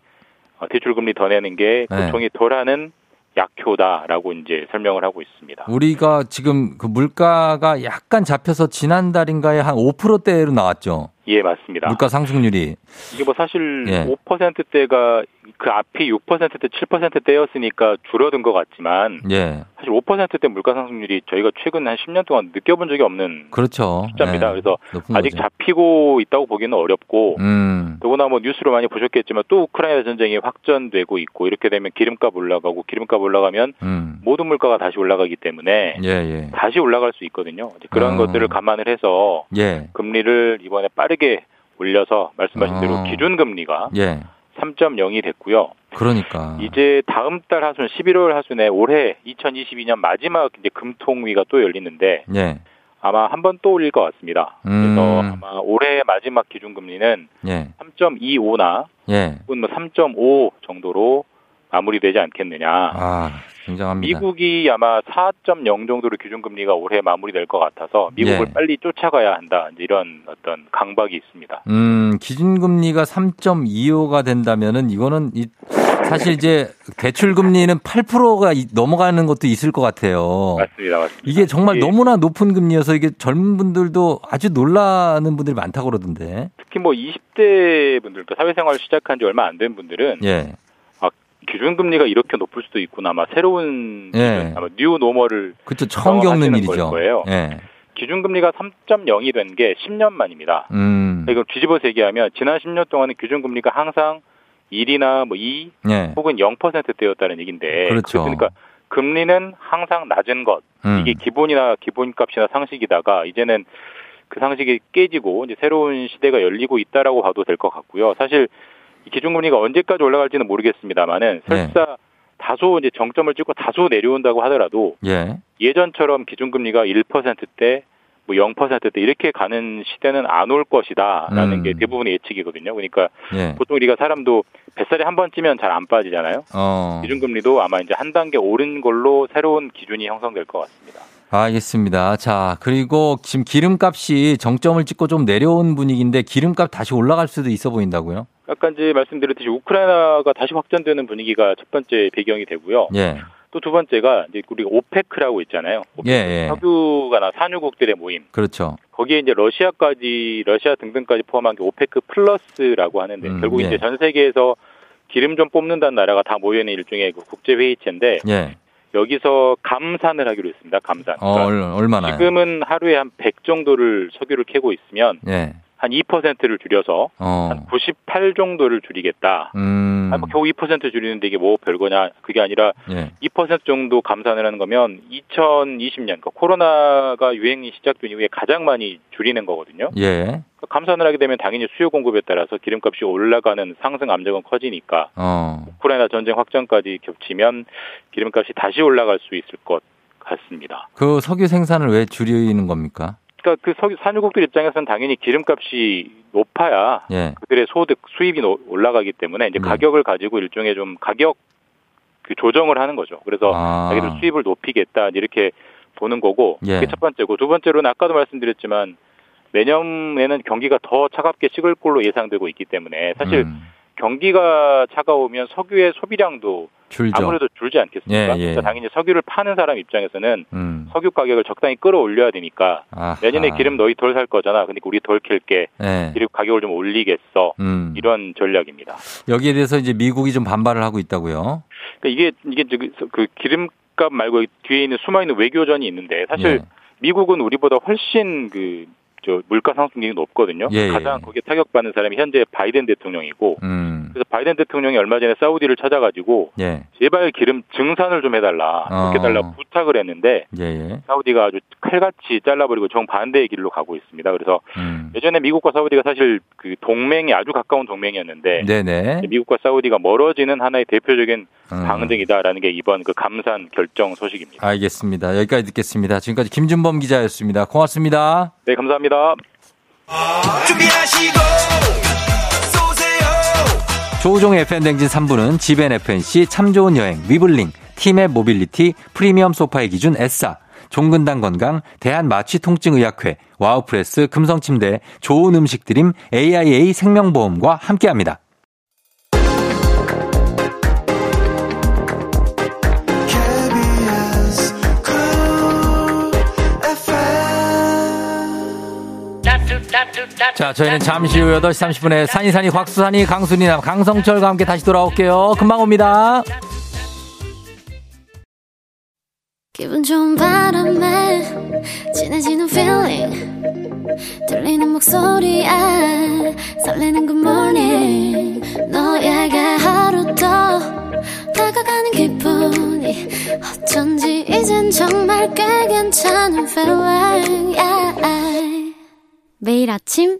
어, 대출금리 더 내는 게 네. 고통이 덜하는 약효다라고 이제 설명을 하고 있습니다. 우리가 지금 그 물가가 약간 잡혀서 지난달인가에 한 5%대로 나왔죠. 예, 맞습니다. 물가 상승률이. 이게 뭐 사실 예. 5%대가 그 앞이 6%대, 7%대였으니까 줄어든 것 같지만 예. 사실 5%대 물가 상승률이 저희가 최근 한 10년 동안 느껴본 적이 없는 그렇죠. 숫자입니다. 예. 그래서 아직 거죠. 잡히고 있다고 보기는 어렵고 음. 더구나 뭐 뉴스로 많이 보셨겠지만 또 우크라이나 전쟁이 확전되고 있고 이렇게 되면 기름값 올라가고 기름값 올라가면 음. 모든 물가가 다시 올라가기 때문에 예, 예. 다시 올라갈 수 있거든요. 그런 어. 것들을 감안을 해서 예. 금리를 이번에 빠르게 올려서 말씀하신 어. 대로 기준 금리가 예. 3.0이 됐고요. 그러니까. 이제 다음 달 하순 11월 하순에 올해 2022년 마지막 이제 금통위가 또 열리는데 예. 아마 한 번 또 올릴 것 같습니다. 음. 그래서 아마 올해 마지막 기준 금리는 예. 3.25나 예. 혹은 뭐3.5 정도로 마무리되지 않겠느냐. 아, 굉장합니다. 미국이 아마 4.0 정도로 기준금리가 올해 마무리될 것 같아서 미국을 예. 빨리 쫓아가야 한다. 이런 어떤 강박이 있습니다. 음, 기준금리가 3.25가 된다면은 이거는 이 사실 이제 대출 금리는 8%가 넘어가는 것도 있을 것 같아요. 맞습니다. 맞습니다. 이게 정말 예. 너무나 높은 금리여서 이게 젊은 분들도 아주 놀라는 분들이 많다고 그러던데. 특히 뭐 20대 분들도 사회생활 시작한 지 얼마 안 된 분들은 예. 기준금리가 이렇게 높을 수도 있구나. 아마 새로운 예. 아마 new normal을 그렇죠. 처음 겪는 일이죠. 걸 거예요. 예. 기준금리가 3.0이 된 게 10년 만입니다. 음. 이거 뒤집어서 얘기하면 지난 10년 동안은 기준금리가 항상 1이나 뭐 2, 예. 혹은 0%대였다는 얘기인데 그렇죠. 그러니까 금리는 항상 낮은 것 음. 이게 기본이나 기본값이나 상식이다가 이제는 그 상식이 깨지고 이제 새로운 시대가 열리고 있다라고 봐도 될 것 같고요. 사실 이 기준금리가 언제까지 올라갈지는 모르겠습니다만은 네. 설사 다소 이제 정점을 찍고 다소 내려온다고 하더라도 예. 예전처럼 기준금리가 1%대 뭐 0%대 이렇게 가는 시대는 안 올 것이다라는 음. 게 대부분의 예측이거든요. 그러니까 예. 보통 우리가 사람도 뱃살이 한 번 찌면 잘 안 빠지잖아요. 어. 기준금리도 아마 이제 한 단계 오른 걸로 새로운 기준이 형성될 것 같습니다. 알겠습니다. 자, 그리고 지금 기름값이 정점을 찍고 좀 내려온 분위기인데 기름값 다시 올라갈 수도 있어 보인다고요? 아까 이제 말씀드렸듯이 우크라이나가 다시 확전되는 분위기가 첫 번째 배경이 되고요. 예. 또 두 번째가 이제 우리가 오페크라고 있잖아요. 오페크. 예, 예. 석유가나 산유국들의 모임. 그렇죠. 거기에 이제 러시아까지 러시아 등등까지 포함한 게 오페크 플러스라고 하는데 음, 결국 예. 이제 전 세계에서 기름 좀 뽑는다는 나라가 다 모여 있는 일종의 그 국제 회의체인데 예. 여기서 감산을 하기로 했습니다. 감산. 어, 그러니까 얼, 얼마나요? 지금은 하루에 한 100 정도를 석유를 캐고 있으면 예. 한 2%를 줄여서 어. 한98 정도를 줄이겠다. 음. 아니, 뭐 겨우 2% 줄이는데 이게 뭐 별거냐? 그게 아니라 예. 2% 정도 감산을 하는 거면 2020년, 그러니까 코로나가 유행이 시작된 이후에 가장 많이 줄이는 거거든요. 예. 그러니까 감산을 하게 되면 당연히 수요 공급에 따라서 기름값이 올라가는 상승 압력은 커지니까 어. 우크라이나 전쟁 확전까지 겹치면 기름값이 다시 올라갈 수 있을 것 같습니다. 그 석유 생산을 왜 줄이는 겁니까? 그러니까 그 석유 산유국들 입장에서는 당연히 기름값이 높아야 예. 그들의 소득 수입이 노- 올라가기 때문에 이제 네. 가격을 가지고 일종의 좀 가격 그 조정을 하는 거죠. 그래서 아. 자기들 수입을 높이겠다 이렇게 보는 거고 예. 그게 첫 번째고 두 번째로는 아까도 말씀드렸지만 내년에는 경기가 더 차갑게 식을 걸로 예상되고 있기 때문에 사실 음. 경기가 차가우면 석유의 소비량도 줄죠. 아무래도 줄지 않겠습니까? 예, 예. 그러니까 당연히 석유를 파는 사람 입장에서는 음. 석유 가격을 적당히 끌어올려야 되니까 아하. 내년에 기름 너희 덜 살 거잖아. 그러니까 우리 덜 캘게. 예. 기름 가격을 좀 올리겠어. 음. 이런 전략입니다. 여기에 대해서 이제 미국이 좀 반발을 하고 있다고요. 그러니까 이게 이게 그 기름값 말고 뒤에 있는 숨어 있는 외교전이 있는데 사실 예. 미국은 우리보다 훨씬 그저 물가 상승률이 높거든요. 예, 예. 가장 거기에 타격받는 사람이 현재 바이든 대통령이고 음. 그래서 바이든 대통령이 얼마 전에 사우디를 찾아가지고 예. 제발 기름 증산을 좀 해달라 어. 그렇게 달라 부탁을 했는데 예, 예. 사우디가 아주 칼같이 잘라버리고 정 반대의 길로 가고 있습니다. 그래서 음. 예전에 미국과 사우디가 사실 그 동맹이 아주 가까운 동맹이었는데 네네. 미국과 사우디가 멀어지는 하나의 대표적인 음. 방증이다라는 게 이번 그 감산 결정 소식입니다. 알겠습니다. 여기까지 듣겠습니다. 지금까지 김준범 기자였습니다. 고맙습니다. 네, 감사합니다. 조우종의 FM대행진 3부는 지벤 FNC 참 좋은 여행, 위블링, 티맵 모빌리티, 프리미엄 소파의 기준 에싸, 종근당 건강, 대한마취통증의학회, 와우프레스, 금성침대, 좋은 음식 드림, AIA 생명보험과 함께합니다. 자, 저희는 잠시 후 8시 30분에 산이산이 곽수산이 강순이 남 강성철과 함께 다시 돌아올게요. 금방 옵니다. 기분 좋은 바람에 진해지는 feeling 들리는 목소리에 설레는 good morning 너에게 하루 더 다가가는 기분이 어쩐지 이젠 정말 꽤 괜찮은 feeling yeah. 매일 아침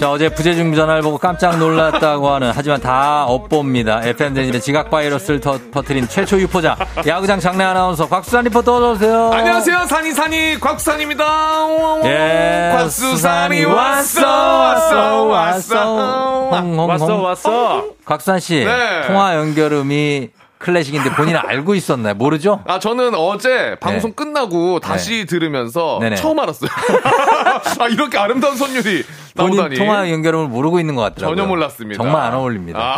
자, 어제 부재중 전화를 보고 깜짝 놀랐다고 하는 하지만 다 업보입니다. FM 대행진의 지각 바이러스를 터, 터트린 최초 유포자 야구장 장내 아나운서 곽수산 리포터 어서 오세요. 안녕하세요. 산이 산이 곽수산입니다. 예, 곽수산이 왔어 왔어 왔어 홍홍홍. 왔어 왔어. 곽수산 씨 네. 통화 연결음이 클래식인데 본인은 알고 있었나요? 모르죠? 아 저는 어제 방송 네. 끝나고 다시 들으면서 네네. 처음 알았어요. 아 이렇게 아름다운 선율이 본인 나오다니. 통화 연결음을 모르고 있는 것 같더라고요. 전혀 몰랐습니다. 정말 안 어울립니다. 아,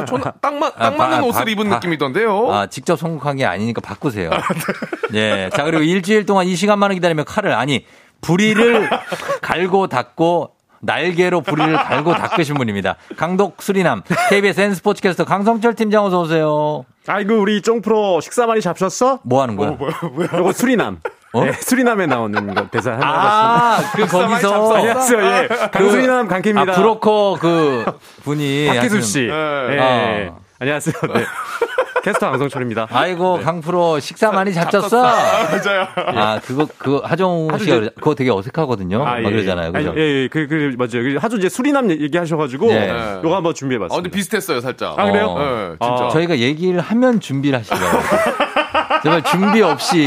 아, 저는 딱, 맞, 아, 딱 맞는 바- 옷을 바- 입은 바- 느낌이던데요. 아, 직접 선곡한 게 아니니까 바꾸세요. 예. 자, 그리고 일주일 동안 이 시간만을 기다리며 칼을, 아니, 부리를 갈고 닦고 날개로 부리를 갈고 닦으신 분입니다. 강독 수리남, KBS N 스포츠캐스터 강성철 팀장 어서 오세요. 아이고 우리 쫑프로 식사 많이 잡셨어? 뭐 하는 거야? 이거 수리남. 어? 네, 수리남에 나오는 거 대사 하나 아, 그 거기서 안녕하세요. 예. 강수리남 강캐입니다. 아, 브로커 그 분이 박기수 하시는- 씨. 네. 예. 아. 안녕하세요. 네. 캐스터 강성철입니다. 아이고 강프로 식사 많이 잡혔어. 맞아요. 아 그거 그 하정 씨가 이제- 그거 되게 어색하거든요. 아, 막 예, 그러잖아요. 그죠? 예, 예, 그, 그, 맞아요. 하도 이제 수리남 얘기하셔가지고, 네. 요거 한번 준비해봤습니다. 아, 근데 비슷했어요, 살짝. 아, 그래요? 네, 진짜. 어, 저희가 얘기를 하면 준비를 하시더라고요. 정말 준비 없이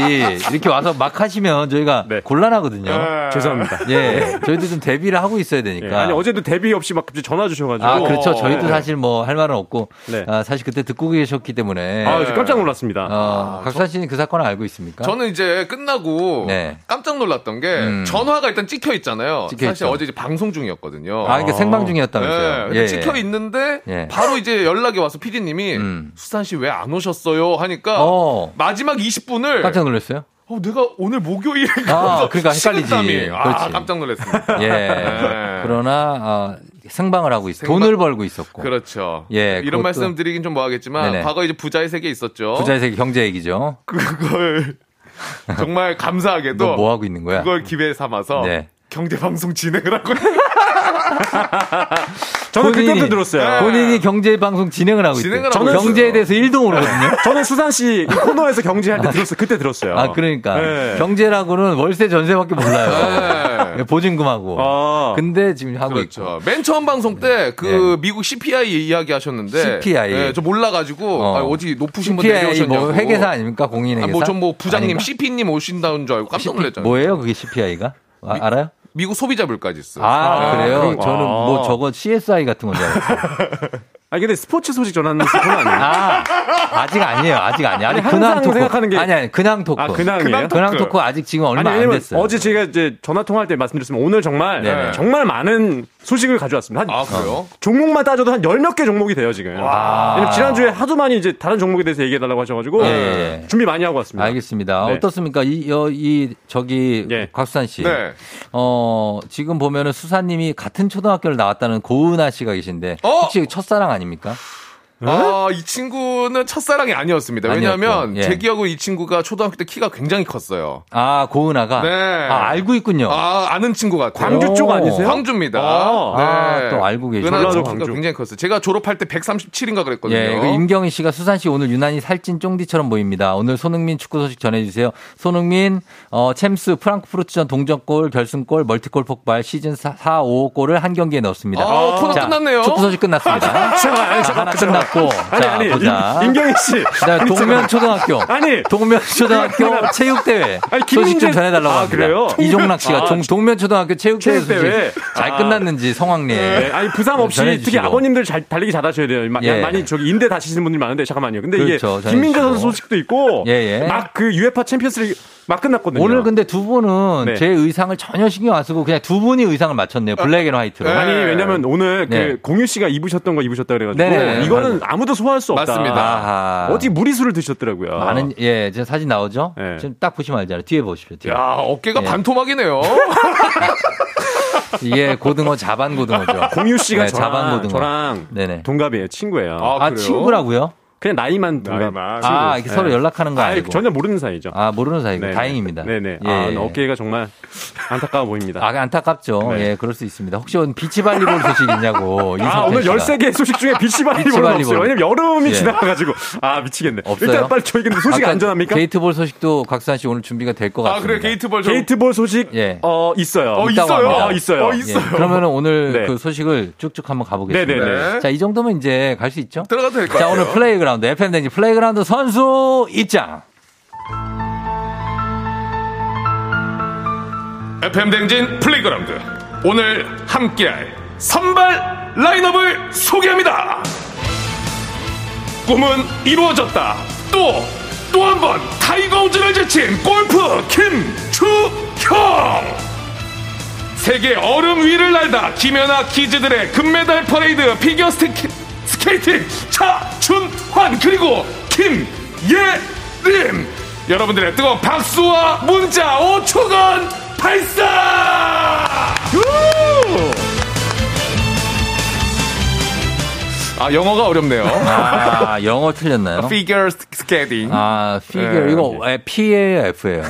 이렇게 와서 막 하시면 저희가 곤란하거든요. 네. 죄송합니다. 예, 저희도 좀 대비를 하고 있어야 예, 되니까. 아니, 어제도 데뷔 없이 막 갑자기 전화 주셔가지고. 아, 그렇죠. 저희도 네. 사실 뭐 할 말은 없고, 네. 아, 사실 그때 듣고 계셨기 때문에. 아, 저 깜짝 놀랐습니다. 어, 각산 씨는 그 사건을 알고 있습니까? 저는 이제 끝나고 네. 깜짝 놀랐던 게 음. 전화가 일단 찍혀 있잖아요. 찍혀 사실 있죠. 어제 이제 방송 중이었거든요. 아, 이게 생방 중이었다면서요? 네, 예, 찍혀 예. 있는데 예. 바로 이제 연락이 와서 PD님이 음. 수산 씨 왜 안 오셨어요? 하니까 어. 마지막 20분을 깜짝 놀랐어요? 어, 내가 오늘 목요일에 아, 그러니까 헷갈리지. 식은땀이. 아. 깜짝 놀랐습니다. 예. 네. 그러나, 어, 생방을 하고 있어. 생방- 돈을 벌고 있었고. 그렇죠. 예, 이런 그것도- 말씀 드리긴 좀 뭐하겠지만 네네. 과거 이제 부자의 세계 있었죠. 부자의 세계 경제 얘기죠. 그걸 정말 감사하게도 너뭐 하고 있는 거야? 그걸 기회 삼아서 네. 경제 방송 진행을 하고 저는 본인이- 그때부터 들었어요. 본인이 경제 방송 진행을 하고. 하고 저는 경제에 있어요. 대해서 1도 모르거든요. 저는 수산 씨이 코너에서 경제할 때 들었어요. 그때 들었어요. 아, 그러니까. 네. 경제라고는 월세 전세밖에 몰라요. 네. 보증금하고. 아, 근데 지금 하고 있고. 그렇죠. 맨 처음 방송 때그 미국 CPI 이야기 하셨는데 CPI. 네, 저 몰라가지고 어. 아, 어디 높으신 분 CPI 내려오셨냐고. 뭐 회계사 아닙니까? 공인회계사? 뭐전뭐 부장님 아닌가? CP님 오신다는 줄 알고 깜짝 CP 놀랐잖아요. 뭐예요? 그게 CPI가? 아, 알아요? 미국 소비자 물가지 있어요. 아, 그래요? 그런- 저는 아. 뭐 저거 CSI 같은 건줄 알았어요. 아 근데 스포츠 소식 전하는 스포는 아니에요. 아, 아직 아니에요. 아직 아니에요. 아니, 아니, 근황 항상 토크. 생각하는 게- 아니, 아니, 근황 토크. 아, 근황이에요? 근황 토크. 토크 아직 지금 얼마 아니, 안 됐어요. 어제 제가 이제 전화 통화할 때 말씀드렸으면 오늘 정말 네네. 정말 많은 소식을 가져왔습니다. 한 아, 그래요? 종목만 따져도 한 열 몇 개 종목이 돼요, 지금. 왜냐면 지난주에 하도 많이 이제 다른 종목에 대해서 얘기해 달라고 하셔 가지고 예, 예. 준비 많이 하고 왔습니다. 알겠습니다. 네. 어떻습니까? 이, 여, 이, 저기, 예. 곽수산 씨. 네. 어, 지금 보면은 수산 님이 같은 초등학교를 나왔다는 고은아 씨가 계신데. 어? 혹시 첫사랑 아닙니까? 아, 이 친구는 첫사랑이 아니었습니다. 왜냐하면 예. 제 기억으로 이 친구가 초등학교 때 키가 굉장히 컸어요. 아, 고은아가? 네. 아, 알고 있군요. 아, 아는 친구 같아요. 광주 쪽 아니세요? 광주입니다. 아, 아, 또 알고 계시구나. 은하 쪽 광주. 키가 굉장히 컸어요. 제가 졸업할 때 137인가 그랬거든요. 예, 그 임경희 씨가 수산 씨 오늘 유난히 살찐 쫑디처럼 보입니다. 오늘 손흥민 축구 소식 전해주세요. 손흥민, 어, 챔스 프랑크푸르트전 동점골, 결승골, 멀티골 폭발, 시즌 4, 4 5골을 한 경기에 넣었습니다. 아, 코너 끝났네요. 축구 소식 끝났습니다. 잠깐만, 아니, 자, 하나 잠깐만, 끝났고. 아니, 자, 아니, 보자. 임, 임경희 씨. 자, 동면 초등학교. 아니. 동면 초등학교 체육대회. 아니, 소식 좀 전해달라고 아, 합니다. 그래요? 이종락 씨가 아, 동, 동면 초등학교 체육대회 체육대회. 소식 잘 아. 끝났는지 성황리에. 네, 아니 부상 없이 전해주시고. 특히 아버님들 잘 달리기 잘하셔야 돼요. 마- 예. 많이 저기 인대 다치시는 분들이 많은데 잠깐만요. 근데 그렇죠, 이게 김민재. 선수 소식도 있고 예, 예. 막그 UEFA 챔피언스 리그 막 끝났거든요. 오늘 근데 두 분은 네. 제 의상을 전혀 신경 안 쓰고 그냥 두 분이 의상을 맞췄네요. 블랙 앤 화이트로. 네. 아니 왜냐면 오늘 네. 그 공유 씨가 입으셨던 거 입으셨다 그래가지고 네네. 이거는 아무도 소화할 수 없다. 맞습니다. 아하. 어디 무리수를 드셨더라고요. 많은 예, 제 사진 나오죠? 네. 지금 딱 보시면 알잖아요. 뒤에 보십시오. 뒤에. 야, 어깨가 예. 반토막이네요. 이게 고등어 자반 고등어죠. 공유 씨가 네, 자반 저랑 고등어. 저랑 네네. 동갑이에요. 친구예요. 아, 아? 친구라고요? 그냥 나이만 동갑. 나이만. 아, 이렇게 서로 연락하는 거 아니, 아니고. 전혀 모르는 사이죠. 아, 모르는 사이고 네네. 다행입니다. 네네. 예. 아, 어깨가 정말 안타까워 보입니다. 아, 안타깝죠. 네. 예, 그럴 수 있습니다. 혹시 오늘 비치발리볼 소식 있냐고. 아, 오늘 이성태 씨가. 13개 소식 중에 비치발리볼은 비치발리볼. 없어요. 왜냐면 여름이 예. 지나가가지고. 아, 미치겠네. 없어요? 일단 빨리 저희 근데 소식 안전합니까? 게이트볼 소식도 곽수산 씨 오늘 준비가 될것 아, 같습니다. 그래, 게이트볼 좀. 게이트볼 소식 예. 어 있어요. 어, 있다고 있어요? 어, 있어요. 어, 예, 있어요. 그러면은 오늘 네. 그 소식을 쭉쭉 한번 가보겠습니다. 네네네. 자, 이 정도면 이제 갈 수 있죠? 들어가도 될것 자, 같아요. 오늘 플레이그라운드, FM대행진 플레이그라운드 선수 입장. FM 대행진 플레이그라운드. 오늘 함께할 선발 라인업을 소개합니다. 꿈은 이루어졌다. 또, 또 한 번 타이거 우즈를 제친 골프 김주형. 세계 얼음 위를 날다 김연아 키즈들의 금메달 퍼레이드 피겨 스케, 스케이팅 차준환 그리고 김예림 여러분들의 뜨거운 박수와 문자 5초간 발사 아 영어가 어렵네요 아, 영어 틀렸나요? 피겨 스케이팅 아, 피겨. 네. 이거 P예요, F예요?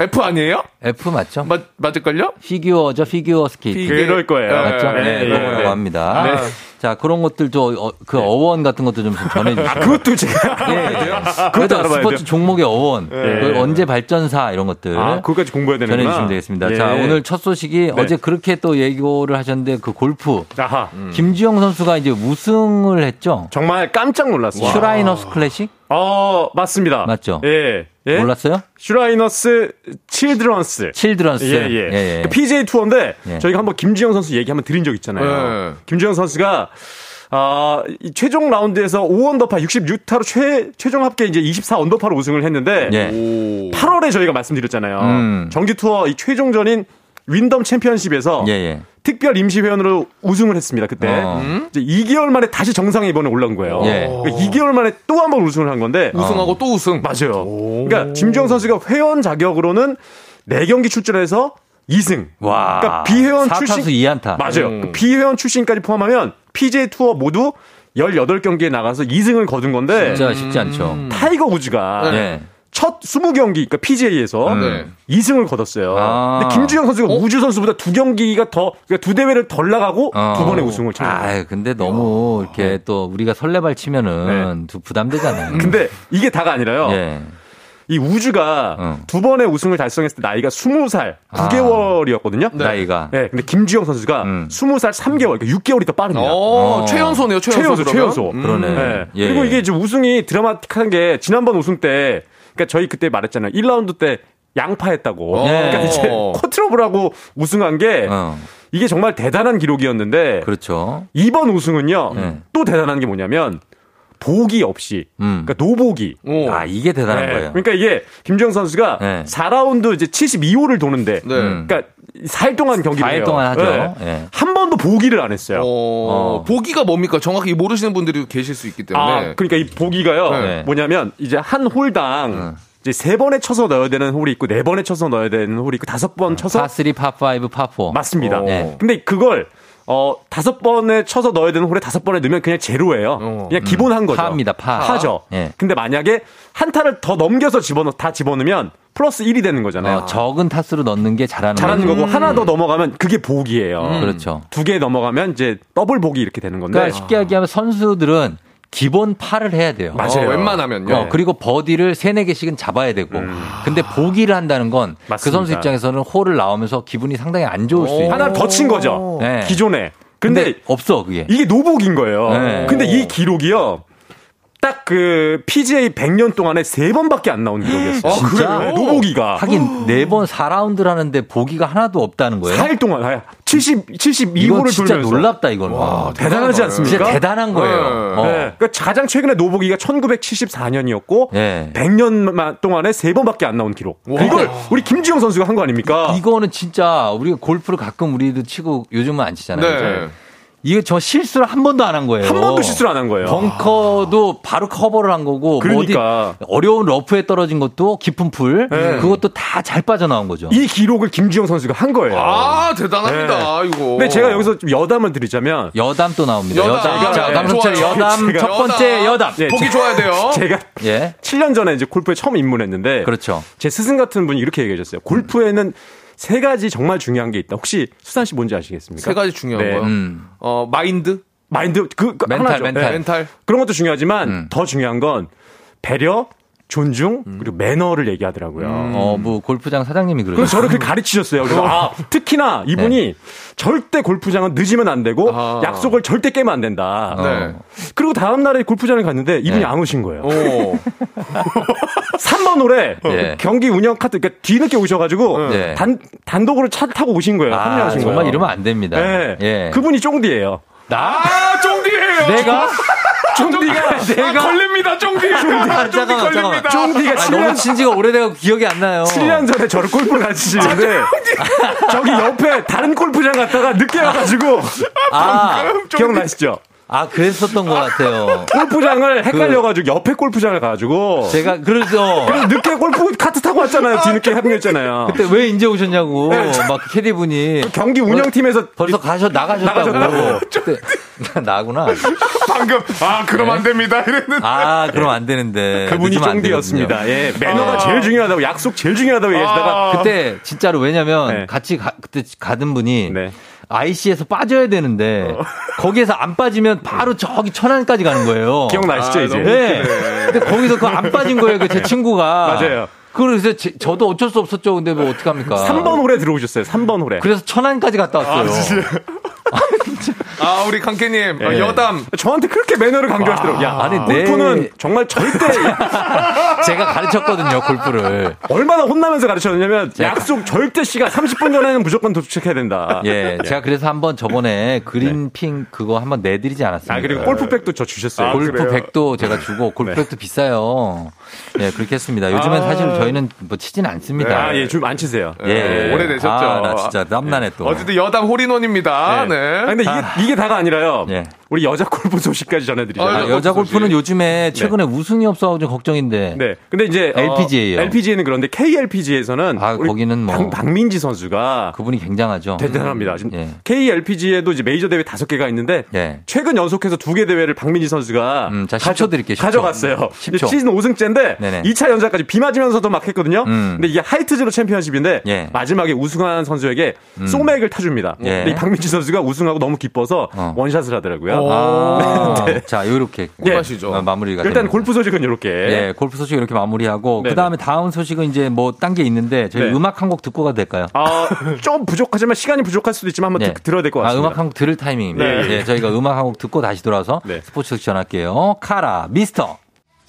F 아니에요? F 맞죠? 맞, 맞을걸요? 피규어죠, 피규어 스케이트. 피겨. 그럴 거예요. 네. 맞죠? 네, 네, 그거라고 네. 합니다. 네. 자, 그런 것들도 어, 그 어원 같은 것도 좀 전해주시고. 아, 그것도 제가 예. 알아야 그것도 알아봐야 스포츠 돼요. 종목의 어원, 예. 그 언제 발전사 이런 것들. 아, 그것까지 공부해야 되는구나. 전해주시면 되겠습니다. 예. 자, 오늘 첫 소식이 네. 어제 그렇게 또 예고를 하셨는데 그 골프. 아하. 김주형 선수가 이제 우승을 했죠. 정말 깜짝 놀랐어요. 슈라이너스 클래식? 어, 맞습니다. 맞죠? 예. 예? 몰랐어요? 슈라이너스 칠드런스. 칠드런스. 예, 예. 예, 예. 그 PGA 투어인데 예. 저희가 한번 김주형 선수 얘기 한번 드린 적 있잖아요. 네. 김주형 선수가 아, 이 최종 라운드에서 5언더파 66타로 최, 최종 합계 이제 24언더파로 우승을 했는데 예. 8월에 저희가 말씀드렸잖아요. 음. 정기 투어 이 최종전인 윈덤 챔피언십에서 예, 예. 특별 임시회원으로 우승을 했습니다. 그때 어. 이제 2개월 만에 다시 정상에 이번에 올라온 거예요. 예. 그러니까 2개월 만에 또 한 번 우승을 한 건데 우승하고 또 우승. 맞아요. 그러니까 김주영 선수가 회원 자격으로는 4경기 출전해서 2승. 와. 그러니까 비회원 출신 4타수 2안타. 맞아요. 음. 그 비회원 출신까지 포함하면 PGA 투어 모두 18경기에 나가서 2승을 거둔 건데 진짜 쉽지 않죠. 음. 타이거 우즈가 예. 첫 20경기 그러니까 PGA에서 네. 2승을 거뒀어요. 아. 근데 김주형 선수가 우즈 선수보다 두 경기가 더 그러니까 두 대회를 덜 나가고 어. 두 번의 우승을 차요. 아, 근데 너무 이렇게 또 우리가 설레발 치면은 또 부담되잖아요. 네. 근데 이게 다가 아니라요. 예. 이 우주가 어. 두 번의 우승을 달성했을 때 나이가 20살 아. 9개월이었거든요. 나이가. 네, 근데 김주영 선수가 음. 20살 3개월, 그러니까 6개월이 더 빠릅니다. 어, 어. 최연소네요, 최연소. 최연소. 음. 그러네. 네. 예. 그리고 이게 이제 우승이 드라마틱한 게 지난번 우승 때, 그러니까 저희 그때 말했잖아요. 1라운드 때 양파했다고. 예. 그러니까 이제 코트러블하고 우승한 게 어. 이게 정말 대단한 기록이었는데 그렇죠. 이번 우승은요 네. 또 대단한 게 뭐냐면 보기 없이 음. 그러니까 노보기. 오. 아, 이게 대단한 네. 거예요. 그러니까 이게 김주영 선수가 네. 4라운드 이제 72호를 도는데 네. 음. 그러니까 4일 동안 경기를 4일 해요. 동안 하죠. 네. 예. 한 번도 보기를 안 했어요. 어, 어. 보기가 뭡니까? 정확히 모르시는 분들이 계실 수 있기 때문에. 아, 그러니까 이 보기가요. 네. 뭐냐면 이제 한 홀당 음. 이제 세 번에 쳐서 넣어야 되는 홀이 있고 네 번에 쳐서 넣어야 되는 홀이 있고 다섯 번 쳐서 파3, 파5, 파4. 맞습니다. 네. 근데 그걸 어 다섯 번에 쳐서 넣어야 되는 홀에 다섯 번에 넣으면 그냥 제로예요. 어. 그냥 기본 한 거죠. 파입니다, 파. 파죠. 예. 근데 만약에 한 타를 더 넘겨서 집어넣 다 집어넣으면 플러스 1이 되는 거잖아요. 어, 적은 타수로 넣는 게 잘하는 잘하는. 거고 하나 더 넘어가면 그게 보기예요. 그렇죠. 두 개 넘어가면 이제 더블 보기 이렇게 되는 건데. 그러니까 쉽게 얘기하면 선수들은 기본 파를 해야 돼요. 맞아요. 어, 웬만하면요. 어, 그리고 버디를 세네 개씩은 잡아야 되고. 근데 보기를 한다는 건그 음. 선수 입장에서는 홀을 나오면서 기분이 상당히 안 좋을 수 있는. 하나를 더친 거죠. 네. 기존에. 근데, 근데 없어 그게. 이게 노복인 거예요. 네. 근데 이 기록이요. 딱 그 PGA 100년 동안에 세 번밖에 안 나온 기록이었어요. 아, 진짜? 네, 노복이가. 하긴 네번 4라운드를 하는데 보기가 하나도 없다는 거예요. 4일 동안 아, 70 이건 72호를 진짜 돌면서 놀랍다 이건. 와, 대단하지 않습니까? 진짜 대단한 거예요. 네. 어. 네. 그러니까 가장 최근에 노복이가 1974년이었고 예. 100년 동안에 세 번밖에 안 나온 기록. 이걸 우리 김지영 선수가 한 거 아닙니까? 이거는 진짜 우리가 골프를 가끔 우리도 치고 요즘은 안 치잖아요. 네. 이게 저 실수를 한 번도 안 한 거예요. 한 번도 실수를 안 한 거예요. 벙커도 바로 커버를 한 거고 뭐 그러니까. 어디 어려운 러프에 떨어진 것도 깊은 풀 네. 그것도 다 잘 빠져나온 거죠. 이 기록을 김주형 선수가 한 거예요. 아, 대단합니다, 이거. 근데 제가 여기서 좀 여담을 드리자면 여담 또 나옵니다. 여담. 여담. 자, 네, 강성철 좋아요. 여담 제가- 첫 번째 여담. 예, 보기 제- 좋아야 돼요. 제가 예. 7년 전에 이제 골프에 처음 입문했는데 그렇죠. 제 스승 같은 분이 이렇게 얘기해 줬어요. 골프에는 세 가지 정말 중요한 게 있다. 혹시 수산 씨 뭔지 아시겠습니까? 세 가지 중요한 네. 거요. 음. 어, 마인드, 마인드 그, 그 멘탈, 하나죠. 멘탈. 네. 멘탈. 그런 것도 중요하지만 음. 더 중요한 건 배려, 존중 그리고 매너를 얘기하더라고요. 어, 뭐 골프장 사장님이 그러죠. 그래서 저를 그렇게 가르치셨어요. 그래서 아, 특히나 이분이 절대 골프장은 늦으면 안 되고 아. 약속을 절대 깨면 안 된다. 네. 그리고 다음 날에 골프장을 갔는데 이분이 네. 안 오신 거예요. 오. 3번 홀에 네. 경기 운영 카드 그러니까 뒤늦게 오셔가지고 네. 단 단독으로 차 타고 오신 거예요. 아, 합류하신 정말 거예요. 이러면 안 됩니다. 네. 예. 그분이 쫑디예요. 나 아, 쫑디예요. 내가 쫑디가 내가 걸립니다, 쫑디. 아, 잠깐만 잠깐만. 쫑디가 아, 7년, 너무 친지가 오래돼서 기억이 안 나요. 7년 전에 저를 골프를 가르치시는데 저기 옆에 다른 골프장 갔다가 늦게 와가지고 아, 기억나시죠? 아 그랬었던 것 같아요. 골프장을 헷갈려가지고 옆에 골프장을 가가지고 제가 그러죠. 그래서 늦게 골프 카트 타고 왔잖아요. 뒤늦게 합류했잖아요. 그때 왜 이제 오셨냐고 막 캐디 분이 경기 운영팀에서 벌써 가셔 나가셨다고. 나가셨다고. 그때 나구나. 방금, 아, 그럼 안 됩니다. 이랬는데. 아 그럼 안 되는데. 그분이 늦으면 안 쫑디였습니다. 예, 매너가 제일 중요하다고 약속 제일 중요하다고 얘기하다가 그때 진짜로 왜냐면 네. 같이 가, 그때 가던 분이 네. IC에서 빠져야 되는데 거기에서 안 빠지면 바로 저기 천안까지 가는 거예요. 기억나시죠, 아, 이제? 네. 근데 거기서 그 안 빠진 거예요, 그 제 친구가. 맞아요. 그래서 제- 저도 어쩔 수 없었죠. 근데 뭐 어떡합니까? 3번 홀에 들어오셨어요. 3번 홀에. 그래서 천안까지 갔다 왔어요. 아, 우리 강캐님, 어, 예. 여담. 저한테 그렇게 매너를 강조하시더라고요. 야, 아니, 골프는 네. 정말 절대 제가 가르쳤거든요, 골프를. 얼마나 혼나면서 가르쳤냐면 약속 절대 시간 30분 전에는 무조건 도착해야 된다. 예, 제가 그래서 한번 저번에 그린핑 그거 한번 내드리지 않았습니까? 아 그리고 골프백도 저 주셨어요. 골프 그래요? 백도 제가 주고 골프백도 비싸요. 예, 그렇게 했습니다. 요즘엔 아. 사실 저희는 뭐 치진 않습니다. 아, 예, 좀 안 치세요. 예, 오래되셨죠. 아, 나 진짜 땀나네 또. 어쨌든 여담 홀인원입니다. 네. 아, 근데 이게, 이게 다가 아니라요. 예. 우리 여자 골프 소식까지 전해드리죠. 아, 아, 여자 골프는 요즘에 최근에 우승이 없어서 좀 걱정인데. 네. 근데 이제 LPGA 예요. LPGA는 그런데 KLPGA에서는 아, 거기는 뭐- 박, 민지 선수가 그분이 굉장하죠. 대단합니다. 지금 예. KLPGA에도 이제 메이저 대회 다섯 개가 있는데 예. 최근 연속해서 두 개 대회를 박민지 선수가 음, 자, 10초 가져- 드릴게요, 10초. 가져갔어요. 10초. 시즌 5승째인데 네네. 2차 연장까지 비 맞으면서도 막 했거든요. 음. 근데 이게 하이트즈로 챔피언십인데 예. 마지막에 우승한 선수에게 음. 소맥을 타줍니다. 예. 근데 이 박민지 선수가 우승하고 너무 기뻐서 어. 원샷을 하더라고요. 아, 네. 자, 요렇게 예. 꿀맛이죠. 어, 마무리가 일단 됩니다. 골프 소식은 이렇게. 예, 골프 소식 이렇게 마무리하고 네네. 그다음에 다음 소식은 이제 뭐 딴 게 있는데 저희 네. 음악 한 곡 듣고 가도 될까요? 아, 좀 부족하지만 시간이 부족할 수도 있지만 한번 네. 드- 들어야 될것 아, 같습니다. 음악 한 곡 들을 타이밍입니다. 네. 네, 저희가 음악 한 곡 듣고 다시 돌아와서 네. 스포츠 소식 전할게요. 카라, 미스터.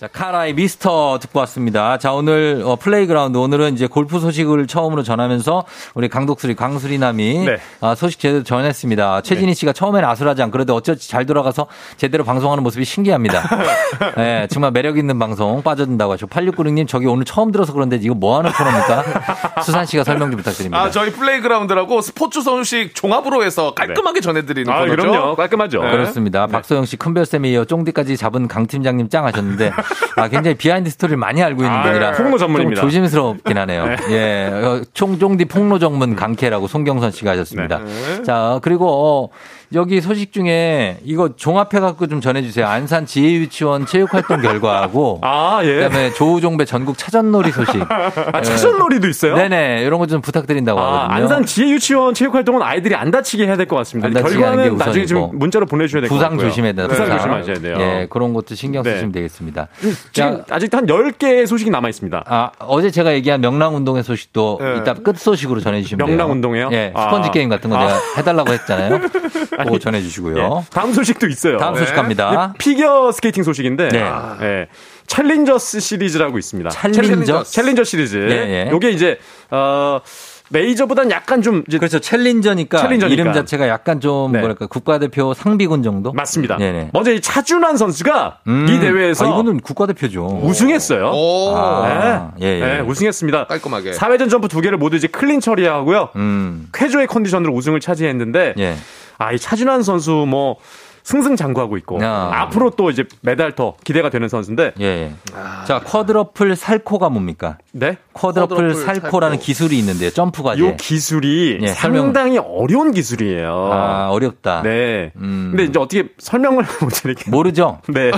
자, 카라의 미스터 듣고 왔습니다. 자, 오늘 어, 플레이그라운드 오늘은 이제 골프 소식을 처음으로 전하면서 우리 강독수리 강수리남이 네. 아, 소식 제대로 전했습니다. 최진희 씨가 처음에는 아슬하지 않고 그래도 어쩌지 잘 돌아가서 제대로 방송하는 모습이 신기합니다. 네, 정말 매력 있는 방송 빠져든다고 하시고 8696님 저기 오늘 처음 들어서 그런데 이거 뭐 하는 코너입니까? 수산 씨가 설명 좀 부탁드립니다. 아, 저희 플레이그라운드라고 스포츠 소식 종합으로 해서 깔끔하게 전해드리는 아, 거죠. 그럼요. 깔끔하죠. 네. 그렇습니다. 박소영 씨 큰별쌤에 이어 쫑디까지 잡은 강 팀장님 짱 하셨는데 아, 굉장히 비하인드 스토리를 많이 알고 있는 아, 분이라 폭로 전문입니다. 좀 조심스럽긴 하네요. 예, 어, 총쫑디 폭로 전문 강캐라고 송경선 씨가 하셨습니다. 네. 자 그리고 어, 여기 소식 중에 이거 종합해 갖고 좀 전해주세요. 안산 지혜유치원 체육활동 결과하고 아, 예. 그다음에 조우종배 전국 차전놀이 소식. 아, 차전놀이도 있어요? 네네 이런 거 좀 부탁드린다고 아, 하거든요. 안산 지혜 유치원 체육 활동은 아이들이 안 다치게 해야 될 것 같습니다. 결과는 나중에. 지금 문자로 보내주셔야 될것 부상 같고요. 조심해야 돼요. 부상 조심하셔야 돼요. 예, 그런 것도 신경 네. 쓰시면 되겠습니다. 지금 아직 한 10개의 소식이 남아 있습니다. 아, 어제 제가 얘기한 명랑 운동의 소식도 네. 이따 끝 소식으로 전해주시면 돼요. 명랑 운동이에요? 예, 아. 스펀지 게임 같은 거 아. 내가 해달라고 했잖아요. 그거 전해주시고요. 예, 다음 소식도 있어요. 다음 소식 갑니다. 피겨 스케이팅 소식인데 네. 예, Challengers 시리즈라고 있습니다. Challenger? Challenger 시리즈. 예, 예. 요게 이제 어 메이저보단 약간 좀 이제 그렇죠. 챌린저니까, 챌린저니까. 이름 자체가 약간 좀 네. 뭐랄까 국가대표 상비군 정도? 맞습니다. 네네. 먼저 이 차준환 선수가 음, 이 대회에서 아, 이거는 국가대표죠. 우승했어요. 오. 아, 예, 예. 네, 우승했습니다. 깔끔하게. 4회전 점프 두 개를 모두 이제 clean 처리하고요. 음, 쾌조의 컨디션으로 우승을 차지했는데 예. 아, 이 차준환 선수 뭐 승승장구하고 있고 야. 앞으로 또 이제 메달 더 기대가 되는 선수인데 예, 예. 자, 쿼드러플 살코가 뭡니까? 네. 쿼드러플 쿼드러플 살코라는 살코. 기술이 있는데요. 점프 과제. 요 기술이 예, 상당히 어려운 기술이에요. 아, 어렵다. 네. 음. 근데 이제 어떻게 설명을 못 드릴게요. 모르죠? 네.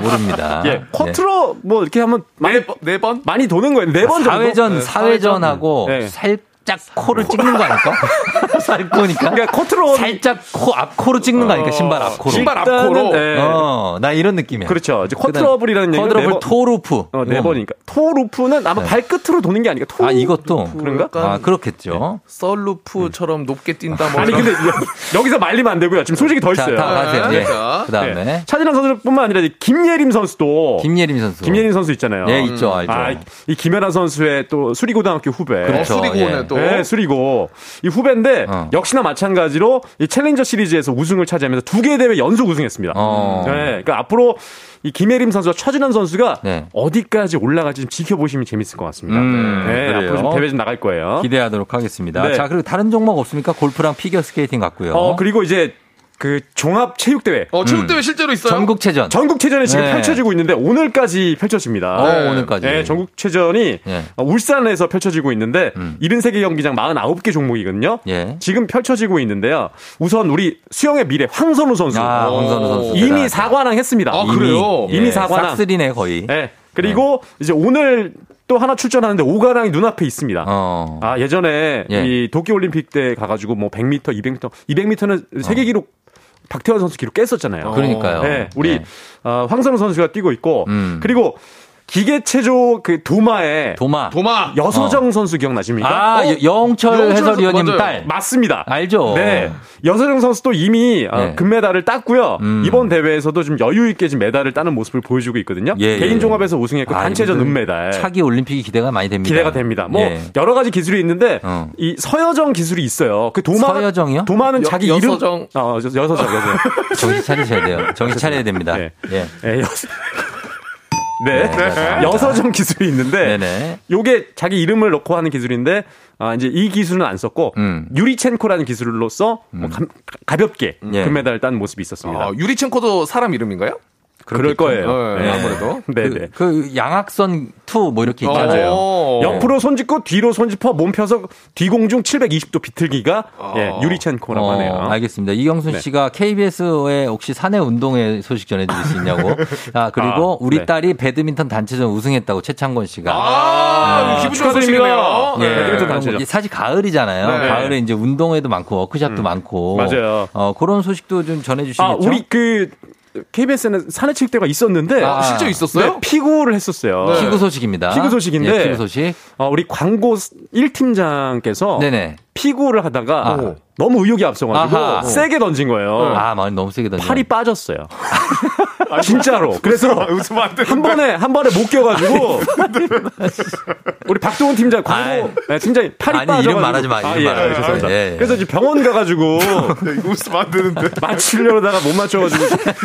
모릅니다. 예. 쿼트로 뭐 이렇게 하면 많이 네, 번- 네 번? 많이 도는 거예요. 네번 정도. 사회전, 네, 사회전하고 네. 살 짝 코를 찍는 거 아닐까? 살코니까. 그러니까 쿼트로 살짝 코, 앞코로 찍는 거 아닐까? 신발 앞코로. 신발 앞코로. 네. 어, 나 이런 느낌이야. 그렇죠. 이제 쿼트러블이라는 얘기는 네 번- 토루프. 어, 네 이거 번이니까. 토루프는 아마 네. 발끝으로 도는 게 아니까 토. 아, 이것도. 그런가? 아, 그렇겠죠. 썰루프처럼 높게 뛴다 뭐. 아니. 근데 여- 여기서 말리면 안 되고요. 지금 소식이 더 자, 있어요. 다 가세요. 네. 예. 자, 그 다음에. 네. 차진환 선수뿐만 아니라 김예림 선수도 김예림 선수. 김예림 선수 있잖아요. 예, 있죠. 알죠. 아, 이 김연아 선수의 또 수리고등학교 후배. 그렇죠. 어, 수리고네 예. 또. 네, 수리고. 이 후배인데 어. 역시나 마찬가지로 이 Challenger 시리즈에서 우승을 차지하면서 두 개 대회 연속 우승했습니다. 어. 네, 그러니까 앞으로 이 김예림 선수와 차준환 선수가 네. 어디까지 올라갈지 좀 지켜보시면 재밌을 것 같습니다. 음, 네, 그래요. 앞으로 좀 대회 좀 나갈 거예요. 기대하도록 하겠습니다. 네. 자, 그리고 다른 종목 없습니까? 골프랑 피겨 스케이팅 같고요. 어, 그리고 이제 그 종합 체육 대회 어, 체육대회 실제로 있어요? 전국체전. 전국체전이 지금 네. 펼쳐지고 있는데 오늘까지 펼쳐집니다. 어, 네. 오늘까지. 네, 전국체전이 예. 어, 울산에서 펼쳐지고 있는데 음. 73개 경기장 49개 종목이거든요. 예. 지금 펼쳐지고 있는데요. 우선 우리 수영의 미래 황선우 선수 아, 황선우 선수. 이미. 사관왕 했습니다. 아, 그래요? 이미 사관왕. 싹쓸이네, 거의. 네. 그리고 이제 오늘 또 하나 출전하는데 오가랑이 눈앞에 있습니다. 어. 아, 예전에 예. 이 도쿄 올림픽 때 가가지고 뭐 100m, 200m, 200m는 세계 기록 박태환 선수 기록 깼었잖아요. 그러니까요. 네, 우리 네. 어, 황선우 선수가 뛰고 있고 음. 그리고 기계체조 그 도마에 도마. 도마. 여서정 선수 기억나십니까? 아, 어? 여- 영철 해설위원님. 딸. 맞습니다. 알죠? 네. 여서정 선수도 이미 어, 네. 금메달을 땄고요. 음. 이번 대회에서도 좀 여유 있게 지금 메달을 따는 모습을 보여주고 있거든요. 예, 개인 예. 종합에서 우승했고 아, 단체전 은메달. 차기 올림픽이 기대가 많이 됩니다. 기대가 됩니다. 뭐 예. 여러 가지 기술이 있는데 어. 이 서여정 기술이 있어요. 그 도마 서여정이요? 도마는 여- 자기 여서정. 이름 어, 여- 여서정 여서정. 정신 차리셔야 돼요. 정신 차려야 됩니다. 네. 예. 예, 여... 네. 네. 여서정 기술이 있는데 네네. 요게 자기 이름을 넣고 하는 기술인데 아 이제 이 기술은 안 썼고 음. 유르첸코라는 기술로서 뭐 감- 가볍게 예. 금메달을 딴 모습이 있었습니다. 아, 유르첸코도 사람 이름인가요? 그럴 거예요. 네, 아무래도. 네네. 그 양학선 two 뭐 이렇게 있잖아요. 어. 옆으로 손 짚고 뒤로 손 짚어 몸 펴서 뒤공중 720도 비틀기가 예, 유리첸코라고 하네요. 어, 알겠습니다. 이경순 네. 씨가 KBS에 혹시 사내 운동회 소식 전해드릴 수 있냐고. 아, 그리고 아, 우리 네. 딸이 배드민턴 단체전 우승했다고 최창건 씨가. 아, 기분 좋은 소식이네요. 예, 네. 배드민턴 단체전. 사실 가을이잖아요. 네. 가을에 이제 운동회도 많고 워크샵도 많고. 맞아요. 어, 그런 소식도 좀 전해주시겠죠. 아, 우리 그 KBS는 사내 칠 때가 있었는데 아, 실제 있었어요? 네, 피구를 했었어요. 네. 피구 소식입니다. 피구 소식인데 예, 피구 소식. 어, 우리 광고 1팀장께서 네네. 피구를 하다가 아. 너무 의욕이 앞서가지고 아하. 세게 던진 거예요. 아, 많이 너무 세게 던져. 팔이 빠졌어요. 진짜로. 그래서 되는데. 한 번에 한 번에 못 껴가지고 우리 박동훈 팀장 광고 네, 팀장이 팔이 아니, 빠져가지고 이름 말하지 마, 이름 아, 예, 말하지 마. 죄송합니다. 예, 예. 그래서 이제 병원 가가지고 웃으면 안 되는데. 맞추려다가 못 맞춰가지고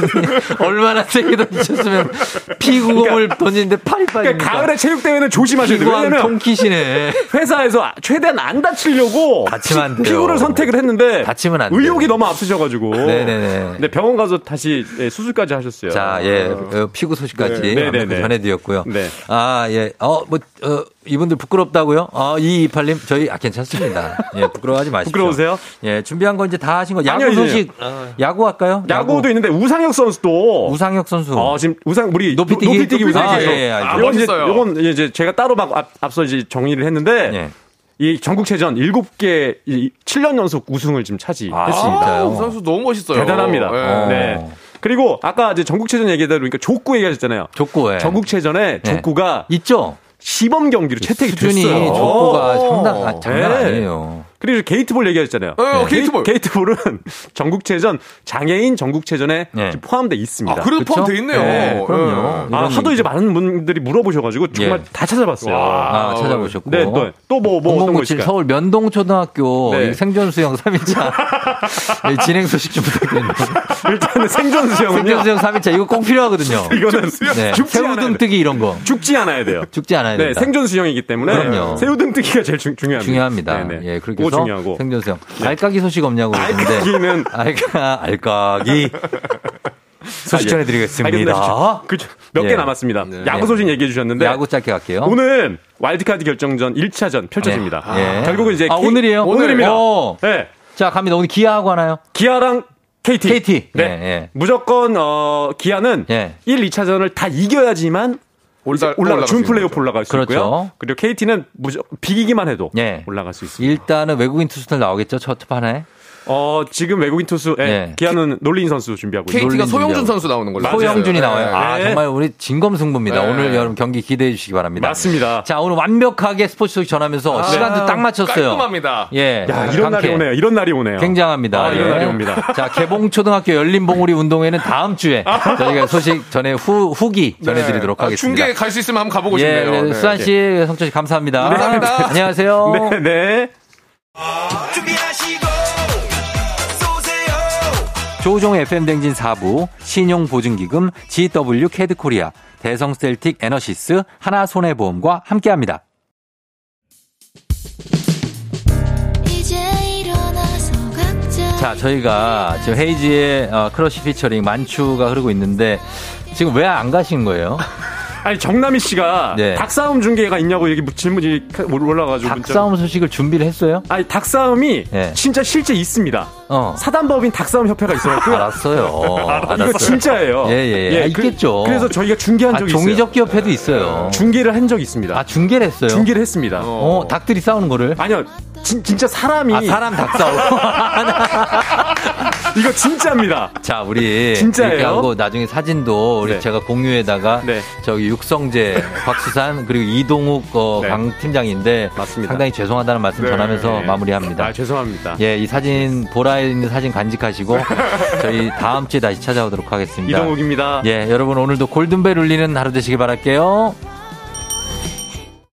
얼마나 세게 던졌으면 피구공을 던지는데 팔이 빠집니까? 그러니까 가을에 체육 대회는 조심하셔야 돼요. 왜냐면 통키시네. 회사에서 최대한 안 다치려고 다치면 안 돼요. 피구를 선택을 했는데 다치면 안 돼요. 의욕이 너무 앞서셔가지고 네네네. 근데 병원 가서 다시 예, 수술까지 하셨어요. 자, 예, 어, 피구 소식까지 네, 네, 네, 네. 전해드렸고요. 네. 아, 예, 어, 뭐, 어, 이분들 부끄럽다고요? 어, 이이팔님, 저희, 아, 괜찮습니다. 예, 부끄러워하지 마십시오. 부끄러우세요? 예, 준비한 거 이제 다 하신 거. 야구 아니요, 소식, 야구 할까요? 야구도 있는데 우상혁 선수도 우상혁 선수. 어, 지금 우상 우리 높이뛰기? 높이뛰기 우상혁 아, 선수. 예, 예. 아, 요건 이제 멋있어요. 요건 이제 제가 따로 막 앞, 앞서 이제 정리를 했는데 예. 이 전국체전 7개 7년 연속 우승을 지금 차지했습니다. 아, 선수 너무 멋있어요. 대단합니다. 예. 네. 그리고 아까 이제 전국체전 얘기하다 보니까 족구 얘기하셨잖아요. 족구에. 전국체전에 네. 족구가 있죠? 시범 경기로 채택이 수준이 됐어요. 족구가 상당, 아, 장난 네. 아니에요. 그리고 게이트볼 얘기하셨잖아요. 어, 게이트볼. 게이트볼은 전국체전 장애인 전국체전에 네. 포함돼 있습니다. 아, 그래도 그쵸? 포함돼 있네요. 네, 그럼요. 예. 아, 이런 하도. 이제 많은 분들이 물어보셔가지고 정말 예. 다 찾아봤어요. 아, 찾아보셨고. 네, 또, 또 뭐, 뭐, 어떤 거0097 있을까요? 서울 면동초등학교 네. 생존 수영 3일차 진행 소식 좀 부탁드립니다. 일단은 생존 수영은요. 생존 수영 3일차 이거 꼭 필요하거든요. 이거는 네. 돼요. 새우 등뜨기 이런 거 죽지 않아야 돼요. 죽지 않아야 네, 된다. 생존 수영이기 때문에 그럼요. 새우 등뜨기가 제일 중, 중요합니다. 중요합니다. 네, 네. 예, 그렇게 그거 중요하고. 생존 수영. 알까기 소식 없냐고 그러는데 알까기는 알까 알까기 소식 아, 예. 전해드리겠습니다. 알겠습니다. 그죠. 몇개 예. 남았습니다. 네. 야구 소식 얘기해 주셨는데 야구 짧게 갈게요. 오늘 와일드카드 결정전 1차전 펼쳐집니다. 예. 결국은 이제 아, K- 오늘이에요? 오늘입니다. 오. 네. 자 갑니다. 오늘 기아하고 하나요? 기아랑 KT. KT. 네. 예, 예. 무조건 어 기아는 예. 1, 2차전을 다 이겨야지만 올라- 올라갈 준 플레이오프. 올라갈 수 그렇죠. 있고요. 그리고 KT는 무조건 비기기만 해도 예. 올라갈 수 있습니다. 일단은 외국인 투수들 나오겠죠. 첫 판에. 어 지금 외국인 투수 예. 예. 기아는 놀린 선수 준비하고 있습니다. KT가 소영준. 선수 나오는 걸로. 소영준이 나와요. 아 네. 정말 우리 진검승부입니다. 네. 오늘 여러분 경기 기대해 주시기 바랍니다. 맞습니다. 자 오늘 완벽하게 스포츠 소식 전하면서 시간도 딱 맞췄어요. 깔끔합니다. 예. 야 이런 날이 강쾌. 오네요. 이런 날이 오네요. 굉장합니다. 아, 이런 예. 날이 옵니다. 자, 개봉초등학교 열린봉우리 운동회는 다음 주에 저희가 소식 전에 후, 후기 전해드리도록 아, 하겠습니다. 중계 갈 수 있으면 한번 가보고 예, 싶네요. 네, 네. 수환 씨, 성철 씨 감사합니다. 감사합니다. 안녕하세요. 네, 네. 조우종의 FM댕진 4부, 신용보증기금, GW 캐드코리아, 대성셀틱 에너시스, 하나손해보험과 함께합니다. 자, 저희가 지금 헤이즈의 어, 크러쉬 피처링 만추가 흐르고 있는데 지금 왜 안 가신 거예요? 아니 정남희 씨가 네. 닭싸움 중계가 있냐고 여기 질문이 올라가지고 닭싸움 소식을 준비를 했어요? 아니 닭싸움이 네. 진짜 실제 있습니다. 어. 사단법인 닭싸움 협회가 있어요. 알았어요. 알았어요. 이거 진짜예요. 예, 예, 예. 아, 그, 있겠죠. 그래서 저희가 중계한 아, 적이 있어요. 종이접기 협회도 있어요. 중계를 한 적이 있습니다. 아, 중계를 했어요? 중계를 했습니다. 어, 닭들이 싸우는 거를? 아니요. 진, 진짜 사람이 아, 사람 닭싸움. 이거 진짜입니다. 자, 우리 진짜예요? 이렇게 하고 나중에 사진도 우리 네. 제가 공유에다가 네. 저기 육성재, 박수산 그리고 이동욱 어, 네. 강 팀장인데 맞습니다. 상당히 죄송하다는 말씀 네. 전하면서 마무리합니다. 아, 죄송합니다. 예, 이 사진 보라에 있는 사진 간직하시고 저희 다음 주에 다시 찾아오도록 하겠습니다. 이동욱입니다. 예, 여러분 오늘도 골든벨 울리는 하루 되시길 바랄게요.